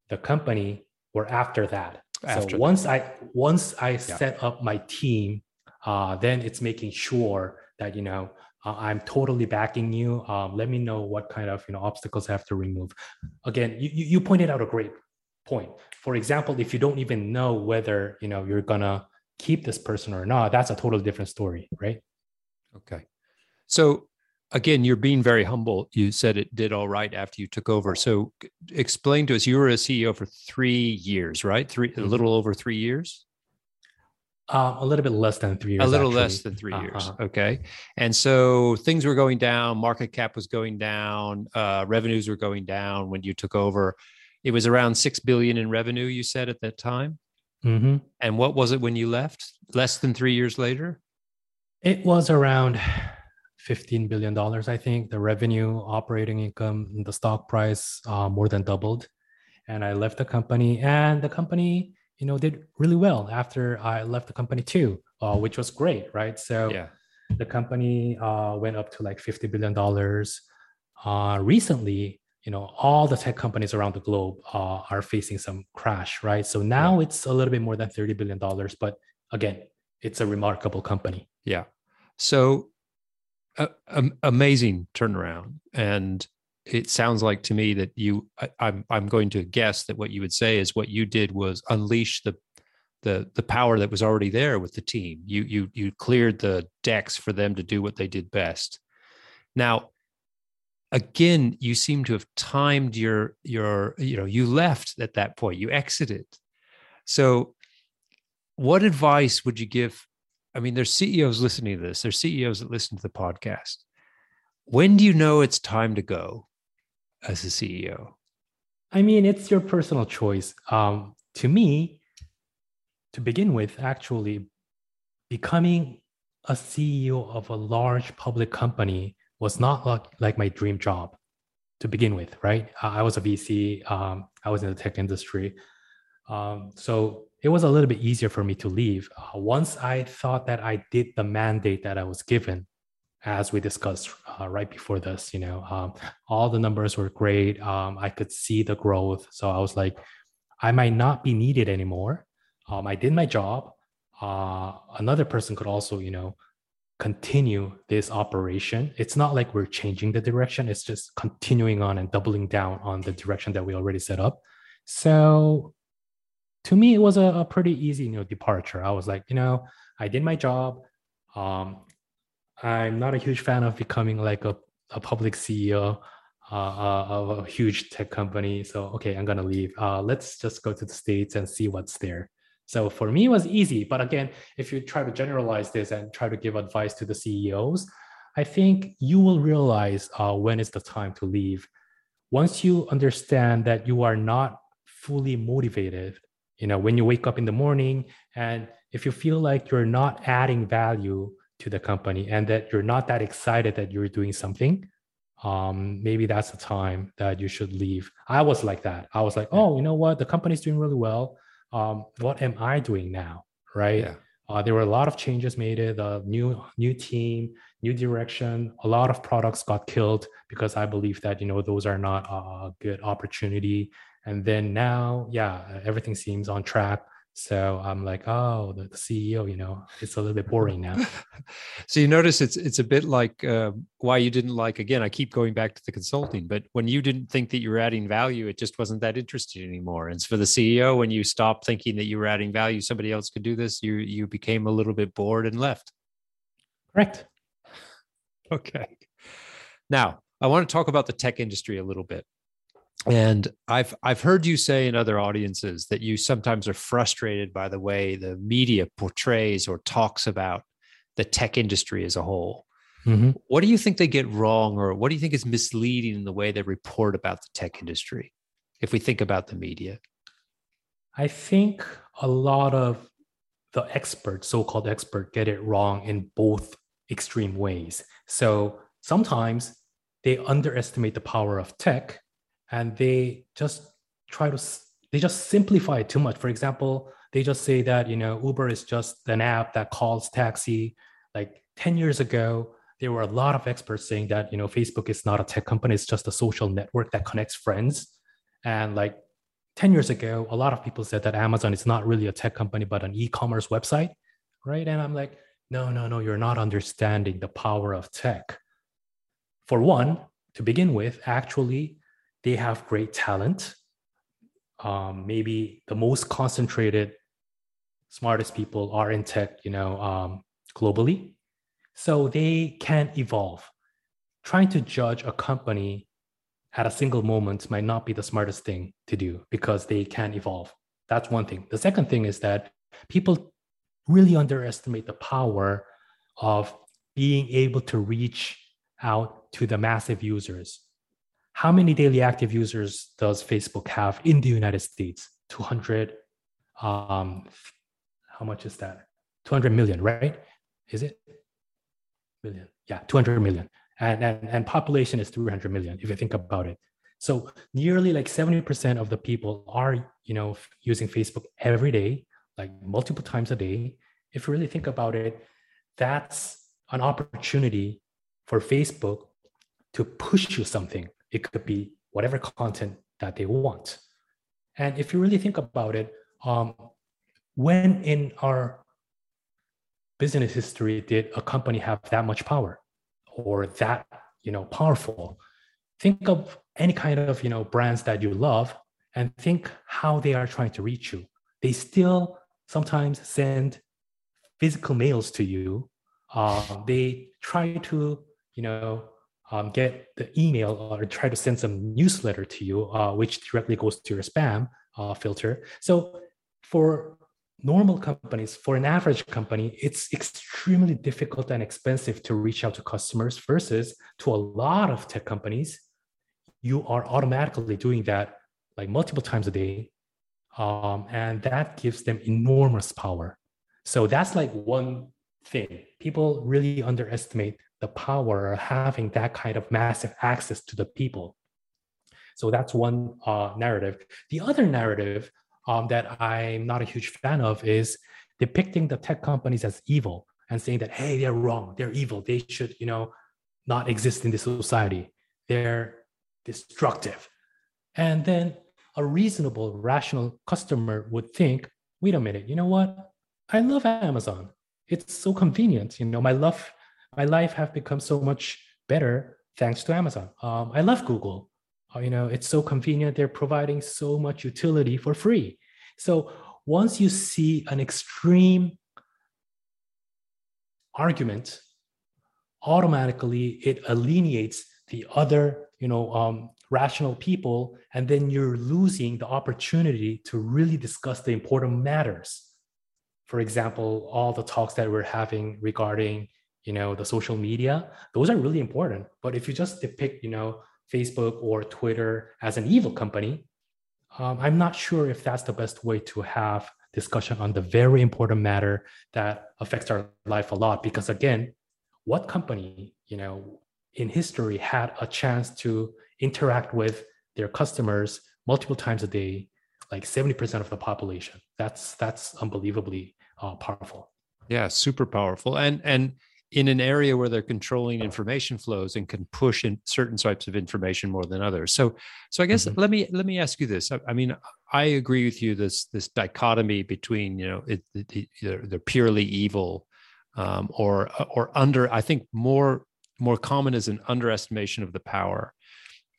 the company were after that. After so once that. I once I yeah. set up my team, uh, then it's making sure that you know uh, I'm totally backing you. Um, let me know what kind of you know obstacles I have to remove. Again, you you pointed out a great point. For example, if you don't even know whether you know you're gonna keep this person or not, that's a totally different story, right? Okay. So again, you're being very humble. You said it did all right after you took over. So explain to us, you were a CEO for three years, right? Three, a mm-hmm. little over three years. Uh, a little bit less than three years. A little actually. less than 3 uh-huh. years. Okay. And so things were going down, market cap was going down, uh, revenues were going down when you took over. It was around 6 billion in revenue, you said at that time. Mm-hmm. And what was it when you left? Less than three years later? It was around $15 billion, I think. The revenue, operating income, the stock price uh, more than doubled. And I left the company, and the company, you know, did really well after I left the company too, uh, which was great, right? So yeah. the company uh, went up to like $50 billion. Uh, recently, you know, all the tech companies around the globe uh, are facing some crash, right? So now yeah. it's a little bit more than $30 billion. But again, it's a remarkable company. Yeah. So amazing turnaround and it sounds like to me that you I, I'm I'm going to guess that what you would say is what you did was unleash the the the power that was already there with the team. You you you cleared the decks for them to do what they did best. Now, again, you seem to have timed your your you know you left at that point. You exited. So, what advice would you give I mean, there's CEOs listening to this. There's CEOs that listen to the podcast. When do you know it's time to go as a CEO? I mean, it's your personal choice. Um, to me, to begin with, actually, becoming a CEO of a large public company was not like, like my dream job to begin with, right? I was a VC, um, I was in the tech industry. Um, so it was a little bit easier for me to leave. Uh, once I thought that I did the mandate that I was given, as we discussed uh, right before this, you know, um, all the numbers were great. Um, I could see the growth. So I was like, I might not be needed anymore. Um, I did my job. Uh, another person could also, you know, continue this operation. It's not like we're changing the direction, it's just continuing on and doubling down on the direction that we already set up. So to me, it was a, a, pretty easy, you know, departure. I was like, you know, I did my job. Um, I'm not a huge fan of becoming like a, a public CEO uh, uh, of a huge tech company. So, okay, I'm gonna leave. Uh, let's just go to the states and see what's there. So for me, it was easy. But again, if you try to generalize this and try to give advice to the CEOs, I think you will realize uh, when is the time to leave. Once you understand that you are not fully motivated you know when you wake up in the morning and if you feel like you're not adding value to the company and that you're not that excited that you're doing something um, maybe that's the time that you should leave. I was like that. I was like oh you know what? The company's doing really well um, what am i doing now right? Yeah. uh, there were a lot of changes made it a new new team new direction. A lot of products got killed because i believe that you know those are not a good opportunity. And then now yeah everything seems on track so i'm like oh the, ceo you know it's a little bit boring now. So you notice it's it's a bit like uh, why you didn't like again i keep going back to the consulting but when you didn't think that you were adding value it just wasn't that interesting anymore. And for the ceo when you stopped thinking that you were adding value somebody else could do this you you became a little bit bored and left. Correct. Okay. Now i want to talk about the tech industry a little bit and i've i've heard you say in other audiences that you sometimes are frustrated by the way the media portrays or talks about the tech industry as a whole Mm-hmm. What do you think they get wrong, or what do you think is misleading in the way they report about the tech industry? If we think about the media, I think a lot of the experts, so-called expert, get it wrong in both extreme ways. So sometimes they underestimate the power of tech, and they just try to they just simplify it too much. For example, they just say that you know Uber is just an app that calls taxi. Like 10 years ago, there were a lot of experts saying that you know Facebook is not a tech company; it's just a social network that connects friends. And like 10 years ago, a lot of people said that Amazon is not really a tech company, but an e-commerce website, right? And I'm like, no, no, no, you're not understanding the power of tech. For one, to begin with, actually, they have great talent. Um, maybe the most concentrated, smartest people are in tech, you know, um, globally. So they can evolve. Trying to judge a company at a single moment might not be the smartest thing to do because they can evolve. That's one thing. The second thing is that people really underestimate the power of being able to reach out to the massive users. How many daily active users does Facebook have in the United States? 200. Um, how much is that? 200 million, right? Is it? Million. Yeah, 200 million. And, and, and population is 300 million, if you think about it. So nearly like 70% of the people are, you know, using Facebook every day, like multiple times a day. If you really think about it, that's an opportunity for Facebook to push you something. It could be whatever content that they want. And if you really think about it, um, when in our business history did a company have that much power or that you know powerful? Think of any kind of you know brands that you love and think how they are trying to reach you. They still sometimes send physical mails to you. Uh, they try to you know um, get the email or try to send some newsletter to you, uh, which directly goes to your spam uh, filter. So for normal companies, for an average company, it's extremely difficult and expensive to reach out to customers versus to a lot of tech companies, you are automatically doing that like multiple times a day. Um, and that gives them enormous power. So that's like one thing. People really underestimate the power having that kind of massive access to the people. So that's one uh, narrative. The other narrative um, that I'm not a huge fan of is depicting the tech companies as evil and saying that hey they're wrong they're evil they should you know not exist in this society they're destructive and then a reasonable rational customer would think wait a minute you know what i love amazon it's so convenient you know my love my life have become so much better thanks to amazon. Um, i love google. Uh, you know it's so convenient. They're providing so much utility for free. So once you see an extreme argument automatically it alienates the other you know um, rational people and then you're losing the opportunity to really discuss the important matters. For example all the talks that we're having regarding you know the social media those are really important but if you just depict you know Facebook or Twitter as an evil company, um, I'm not sure if that's the best way to have discussion on the very important matter that affects our life a lot. Because again, what company, you know, in history had a chance to interact with their customers multiple times a day, like 70% of the population? That's that's unbelievably uh, powerful. Yeah, super powerful. And and in an area where they're controlling information flows and can push in certain types of information more than others. So, so I guess mm-hmm. let me let me ask you this. I, I, mean, I agree with you. This this dichotomy between you know it, it, they're, they're purely evil um, or or under. I think more more common is an underestimation of the power.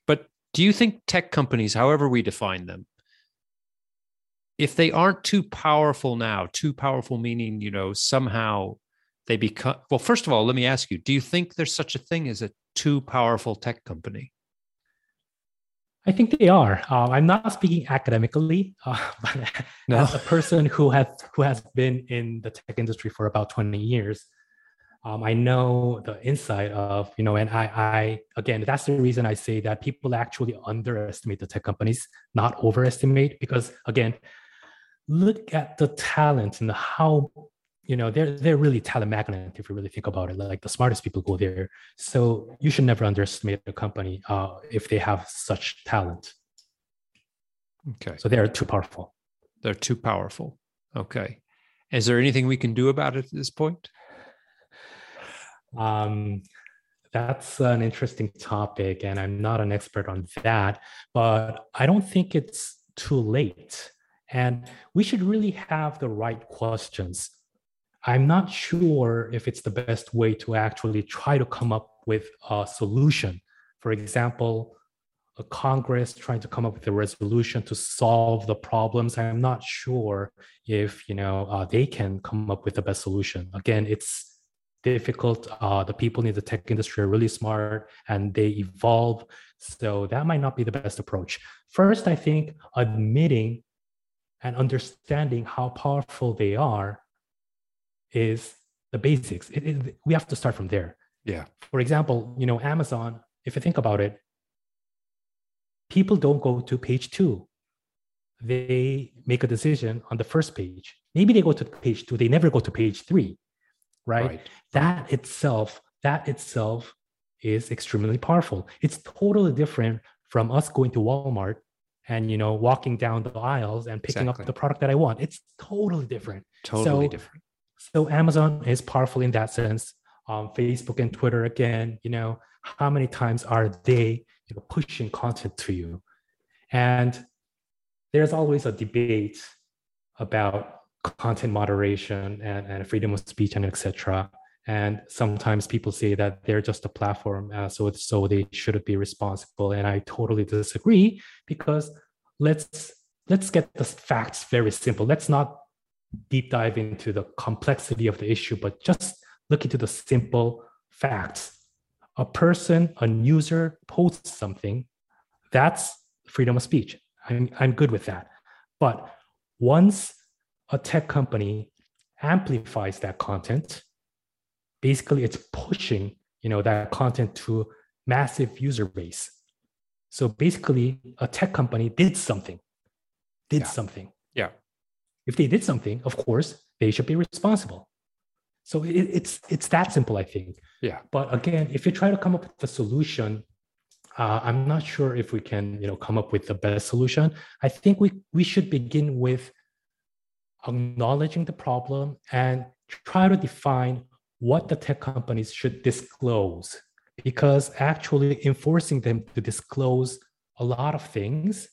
But do you think tech companies, however we define them, if they aren't too powerful now, too powerful meaning you know somehow they become well first of all let me ask you do you think there's such a thing as a too powerful tech company i think they are uh, i'm not speaking academically uh, but no. as a person who has who has been in the tech industry for about 20 years um, I know the inside of, you know, and I, I, again, that's the reason I say that people actually underestimate the tech companies, not overestimate, because again, look at the talent and how, you know, they're, they're really talent magnet if you really think about it. Like the smartest people go there. So you should never underestimate a company uh, if they have such talent. Okay. So they're too powerful. They're too powerful. Okay. Is there anything we can do about it at this point? Um, that's an interesting topic, and I'm not an expert on that, but I don't think it's too late. And we should really have the right questions. I'm not sure if it's the best way to actually try to come up with a solution. For example, a Congress trying to come up with a resolution to solve the problems. I'm not sure if you know uh, they can come up with the best solution. Again, it's difficult. Uh, the people in the tech industry are really smart and they evolve. So that might not be the best approach. First, I think admitting and understanding how powerful they are is the basics. It, it, we have to start from there. Yeah. For example, you know, Amazon, if you think about it, people don't go to page two. They make a decision on the first page. Maybe they go to page two, they never go to page three right? right? That itself, that itself is extremely powerful. It's totally different from us going to Walmart and you know walking down the aisles and picking exactly. up the product that I want. It's totally different. Totally so, different. So Amazon is powerful in that sense. Um, Facebook and Twitter again, you know, how many times are they you know, pushing content to you? And there's always a debate about content moderation and, and freedom of speech and etc. And sometimes people say that they're just a platform, uh, so so they shouldn't be responsible. And I totally disagree because let's let's get the facts very simple. Let's not deep dive into the complexity of the issue, but just look into the simple facts. A person, a user posts something, that's freedom of speech. I'm, I'm good with that. But once a tech company amplifies that content, basically it's pushing you know that content to massive user base. So basically, a tech company did something, did yeah. something. Yeah. If they did something, of course, they should be responsible. So it, it's it's that simple, I think. Yeah. But again, if you try to come up with a solution, uh, I'm not sure if we can, you know, come up with the best solution. I think we we should begin with acknowledging the problem and try to define what the tech companies should disclose because actually enforcing them to disclose a lot of things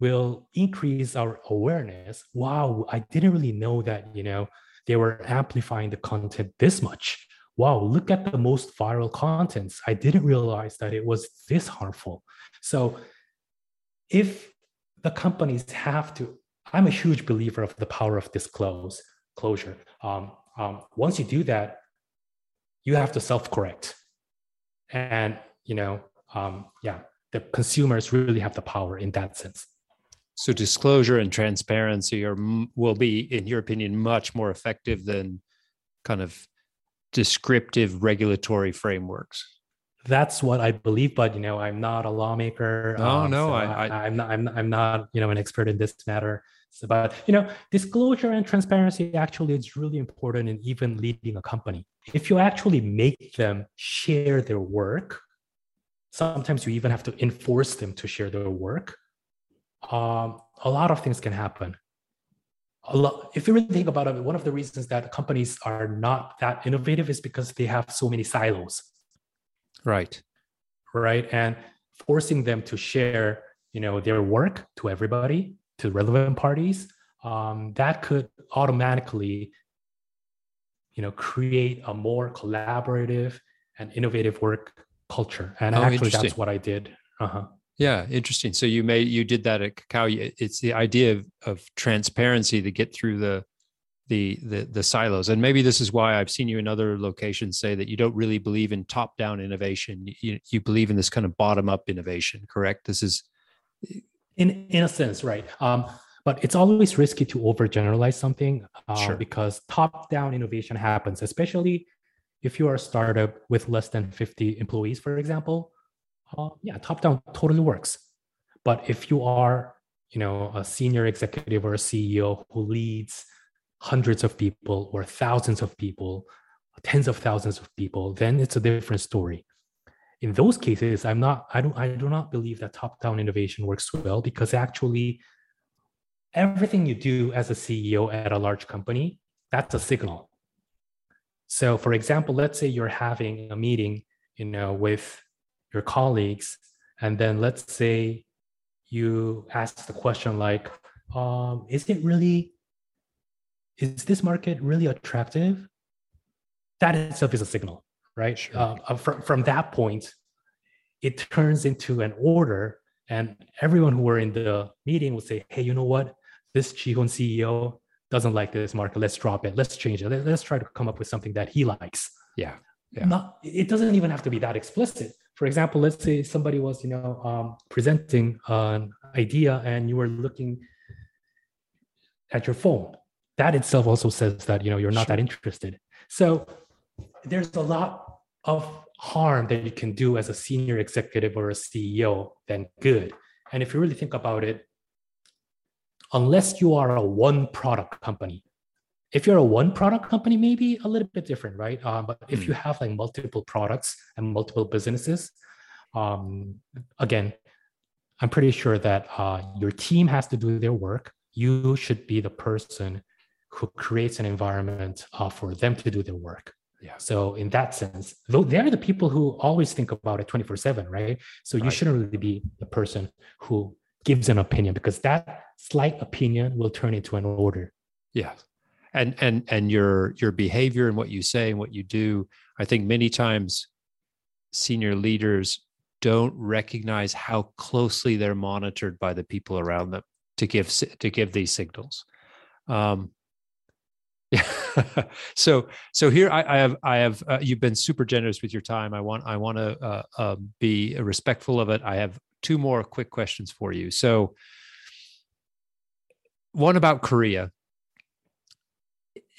will increase our awareness. Wow i didn't really know that you know they were amplifying the content this much. Wow look at the most viral contents. I didn't realize that it was this harmful. So if the companies have to I'm a huge believer of the power of disclose closure. Um, um, once you do that, you have to self-correct, and you know, um, yeah, the consumers really have the power in that sense. So disclosure and transparency are will be, in your opinion, much more effective than kind of descriptive regulatory frameworks that's what I believe, but you know, I'm not a lawmaker. No, um, no, so I, I, am not, I'm, I'm not, you know, an expert in this matter. So, but you know, disclosure and transparency actually is really important in even leading a company. If you actually make them share their work, sometimes you even have to enforce them to share their work. Um, a lot of things can happen. A lot, if you really think about it, one of the reasons that companies are not that innovative is because they have so many silos. Right. Right. And forcing them to share, you know, their work to everybody to relevant parties, um, that could automatically, you know, create a more collaborative and innovative work culture. And oh, actually, that's what I did. Uh-huh. Yeah, interesting. So you made you did that at Kakao. It's the idea of, of transparency to get through the, the the the silos. And maybe this is why I've seen you in other locations say that you don't really believe in top down innovation. You, you believe in this kind of bottom up innovation. Correct? This is in in a sense, right? Um, but it's always risky to overgeneralize something uh, sure. because top-down innovation happens, especially if you are a startup with less than 50 employees, for example, uh, yeah, top down totally works. But if you are, you know, a senior executive or a CEO who leads hundreds of people or thousands of people, tens of thousands of people, then it's a different story. In those cases, I'm not, I don't, I do not believe that top-down innovation works well because actually everything you do as a CEO at a large company, that's a signal. So for example, let's say you're having a meeting, you know, with your colleagues, and then let's say you ask the question like, um, is it really, is this market really attractive? That itself is a signal, right? Sure. Uh from, from that point, it turns into an order and everyone who were in the meeting would say, hey, you know what? This Jaehoon CEO doesn't like this market. Let's drop it. Let's change it. Let's try to come up with something that he likes. Yeah. yeah. Not, it doesn't even have to be that explicit for example, let's say somebody was, you know, um, presenting an idea and you were looking at your phone. That itself also says that, you know, you're not that interested. So there's a lot of harm that you can do as a senior executive or a CEO than good. And if you really think about it, unless you are a one product company, if you're a one product company maybe a little bit different right um, but if you hmm. have like multiple products and multiple businesses um, again i'm pretty sure that uh, your team has to do their work you should be the person who creates an environment uh, for them to do their work yeah. So in that sense, though they're the people who always think about it 24 seven, right? So you right. shouldn't really be the person who gives an opinion because that slight opinion will turn into an order. Yeah and and and your your behavior and what you say and what you do i think many times senior leaders don't recognize how closely they're monitored by the people around them to give to give these signals. Um yeah so so here I, I have i have uh, you've been super generous with your time. I want i want to uh, uh, be respectful of it. I have two more quick questions for you. So one about korea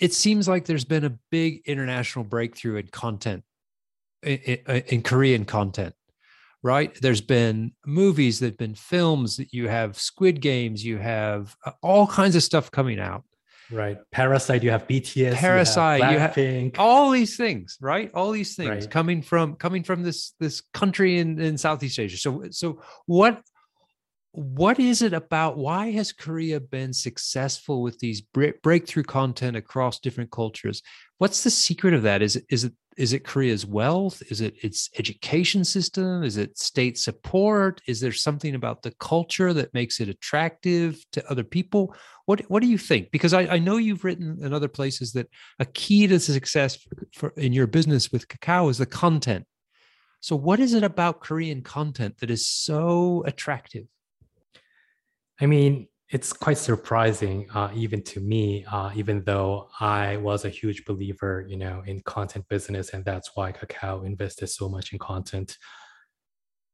it seems like there's been a big international breakthrough in content in, in, in, korean content right? There's been movies there've been films that you have squid games you have uh, all kinds of stuff coming out. Right. Parasite you have bts parasite you have, have all these things right? All these things right. coming from coming from this this country in, in southeast asia. So so what what is it about why has korea been successful with these breakthrough content across different cultures? What's the secret of that? Is it is it is it korea's wealth? Is it its education system? Is it state support? Is there something about the culture that makes it attractive to other people? What what do you think? Because i, I know you've written in other places that a key to success for, for in your business with Kakao is the content. So what is it about korean content that is so attractive I mean, it's quite surprising, uh, even to me, uh, even though I was a huge believer, you know, in content business, and that's why Kakao invested so much in content.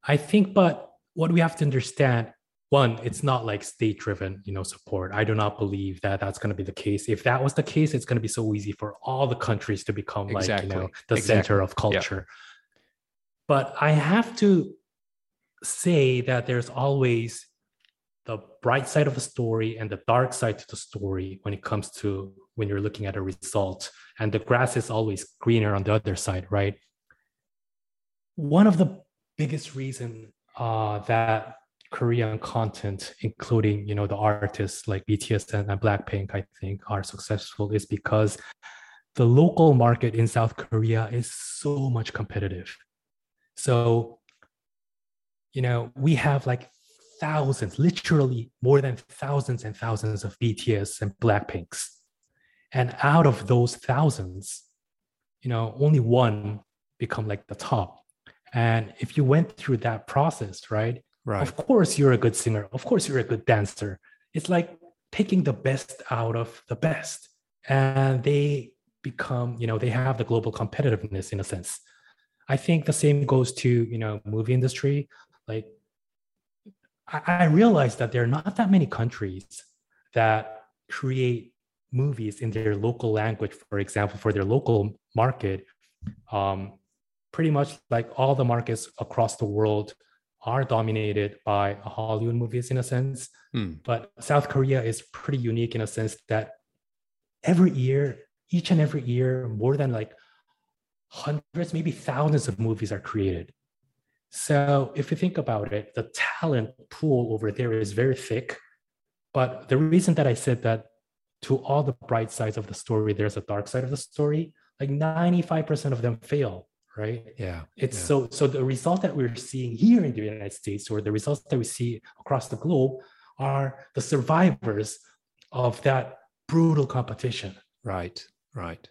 I think, but what we have to understand, one, it's not like state-driven, you know, support. I do not believe that that's going to be the case. If that was the case, it's going to be so easy for all the countries to become exactly. like, you know, the exactly. center of culture. Yeah. But I have to say that there's always the bright side of a story and the dark side to the story when it comes to when you're looking at a result. And the grass is always greener on the other side right? One of the biggest reason uh, that korean content including you know the artists like bts and, and blackpink i think are successful is because the local market in south korea is so much competitive. So you know we have like thousands, literally more than thousands and thousands of BTS and Blackpinks. And out of those thousands, you know, only one become like the top. And if you went through that process, right? Right. Of course you're a good singer. Of course you're a good dancer. It's like taking the best out of the best. And they become, you know, they have the global competitiveness in a sense. I think the same goes to, you know, movie industry. Like I realized that there are not that many countries that create movies in their local language, for example, for their local market um, pretty much like all the markets across the world are dominated by Hollywood movies in a sense. Hmm. But South Korea is pretty unique in a sense that every year, each and every year, more than like hundreds, maybe thousands of movies are created. So if you think about it, the talent pool over there is very thick. But the reason that I said that to all the bright sides of the story, there's a dark side of the story, like 95% of them fail, right? Yeah. It's yeah. so so the result that we're seeing here in the United States or the results that we see across the globe are the survivors of that brutal competition. Right. Right.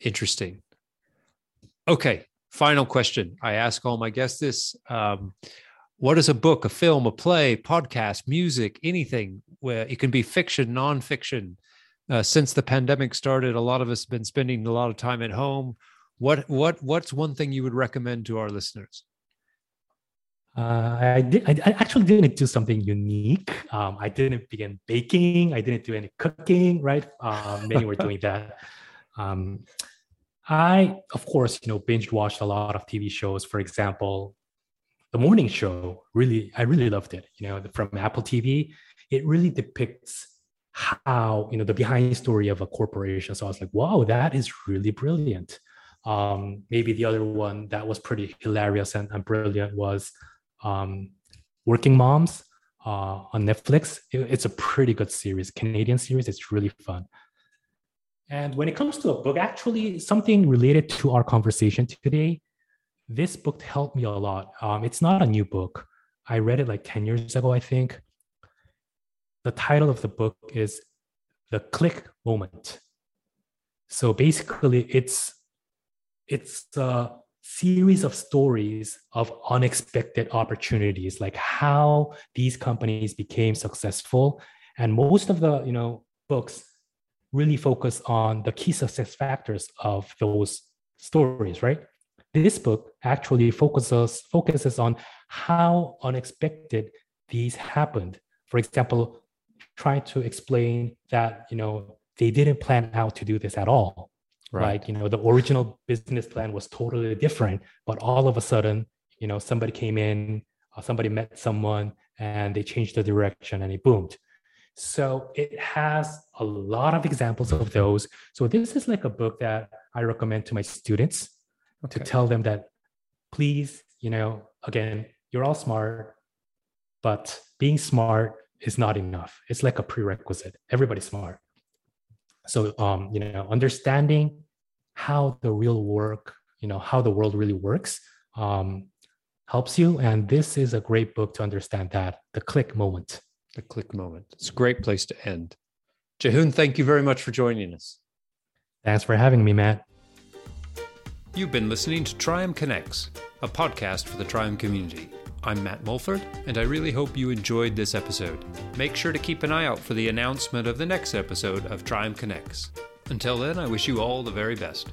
Interesting. Okay. Final question. I ask all my guests this. Um, what is a book, a film, a play, podcast, music, anything where it can be fiction, nonfiction? Uh, since the pandemic started, a lot of us have been spending a lot of time at home. What what what's one thing you would recommend to our listeners? Uh, I did. I, actually didn't do something unique. Um, I didn't begin baking. I didn't do any cooking. Right? Um, many were doing that. Um, I, of course, you know, binge watched a lot of TV shows. For example, the morning show. Really, I really loved it. You know, from Apple TV, it really depicts how you know the behind story of a corporation. So I was like, wow, that is really brilliant. Um, maybe the other one that was pretty hilarious and, and brilliant was um, Working Moms uh, on Netflix. It, it's a pretty good series, Canadian series. It's really fun. And when it comes to a book, actually, something related to our conversation today, this book helped me a lot. Um, it's not a new book. I read it like 10 years ago, I think. The title of the book is The Click Moment. So basically, it's it's a series of stories of unexpected opportunities, like how these companies became successful. And most of the you know books really focus on the key success factors of those stories, right? This book actually focuses focuses on how unexpected these happened. For example, trying to explain that you know they didn't plan out to do this at all. Right. Like you know the original business plan was totally different, but all of a sudden you know somebody came in, uh, somebody met someone, and they changed the direction, and it boomed. So it has a lot of examples of those. So this is like a book that I recommend to my students okay. to tell them that please, you know, again, you're all smart, but being smart is not enough. It's like a prerequisite. Everybody's smart. So um, you know, understanding how the real work, you know, how the world really works um, helps you. And this is a great book to understand that the click moment the click moment. It's a great place to end. Jaehoon, thank you very much for joining us. Thanks for having me, Matt. You've been listening to Trium Connects, a podcast for the Trium community. I'm Matt Mulford, and I really hope you enjoyed this episode. Make sure to keep an eye out for the announcement of the next episode of Trium Connects. Until then, I wish you all the very best.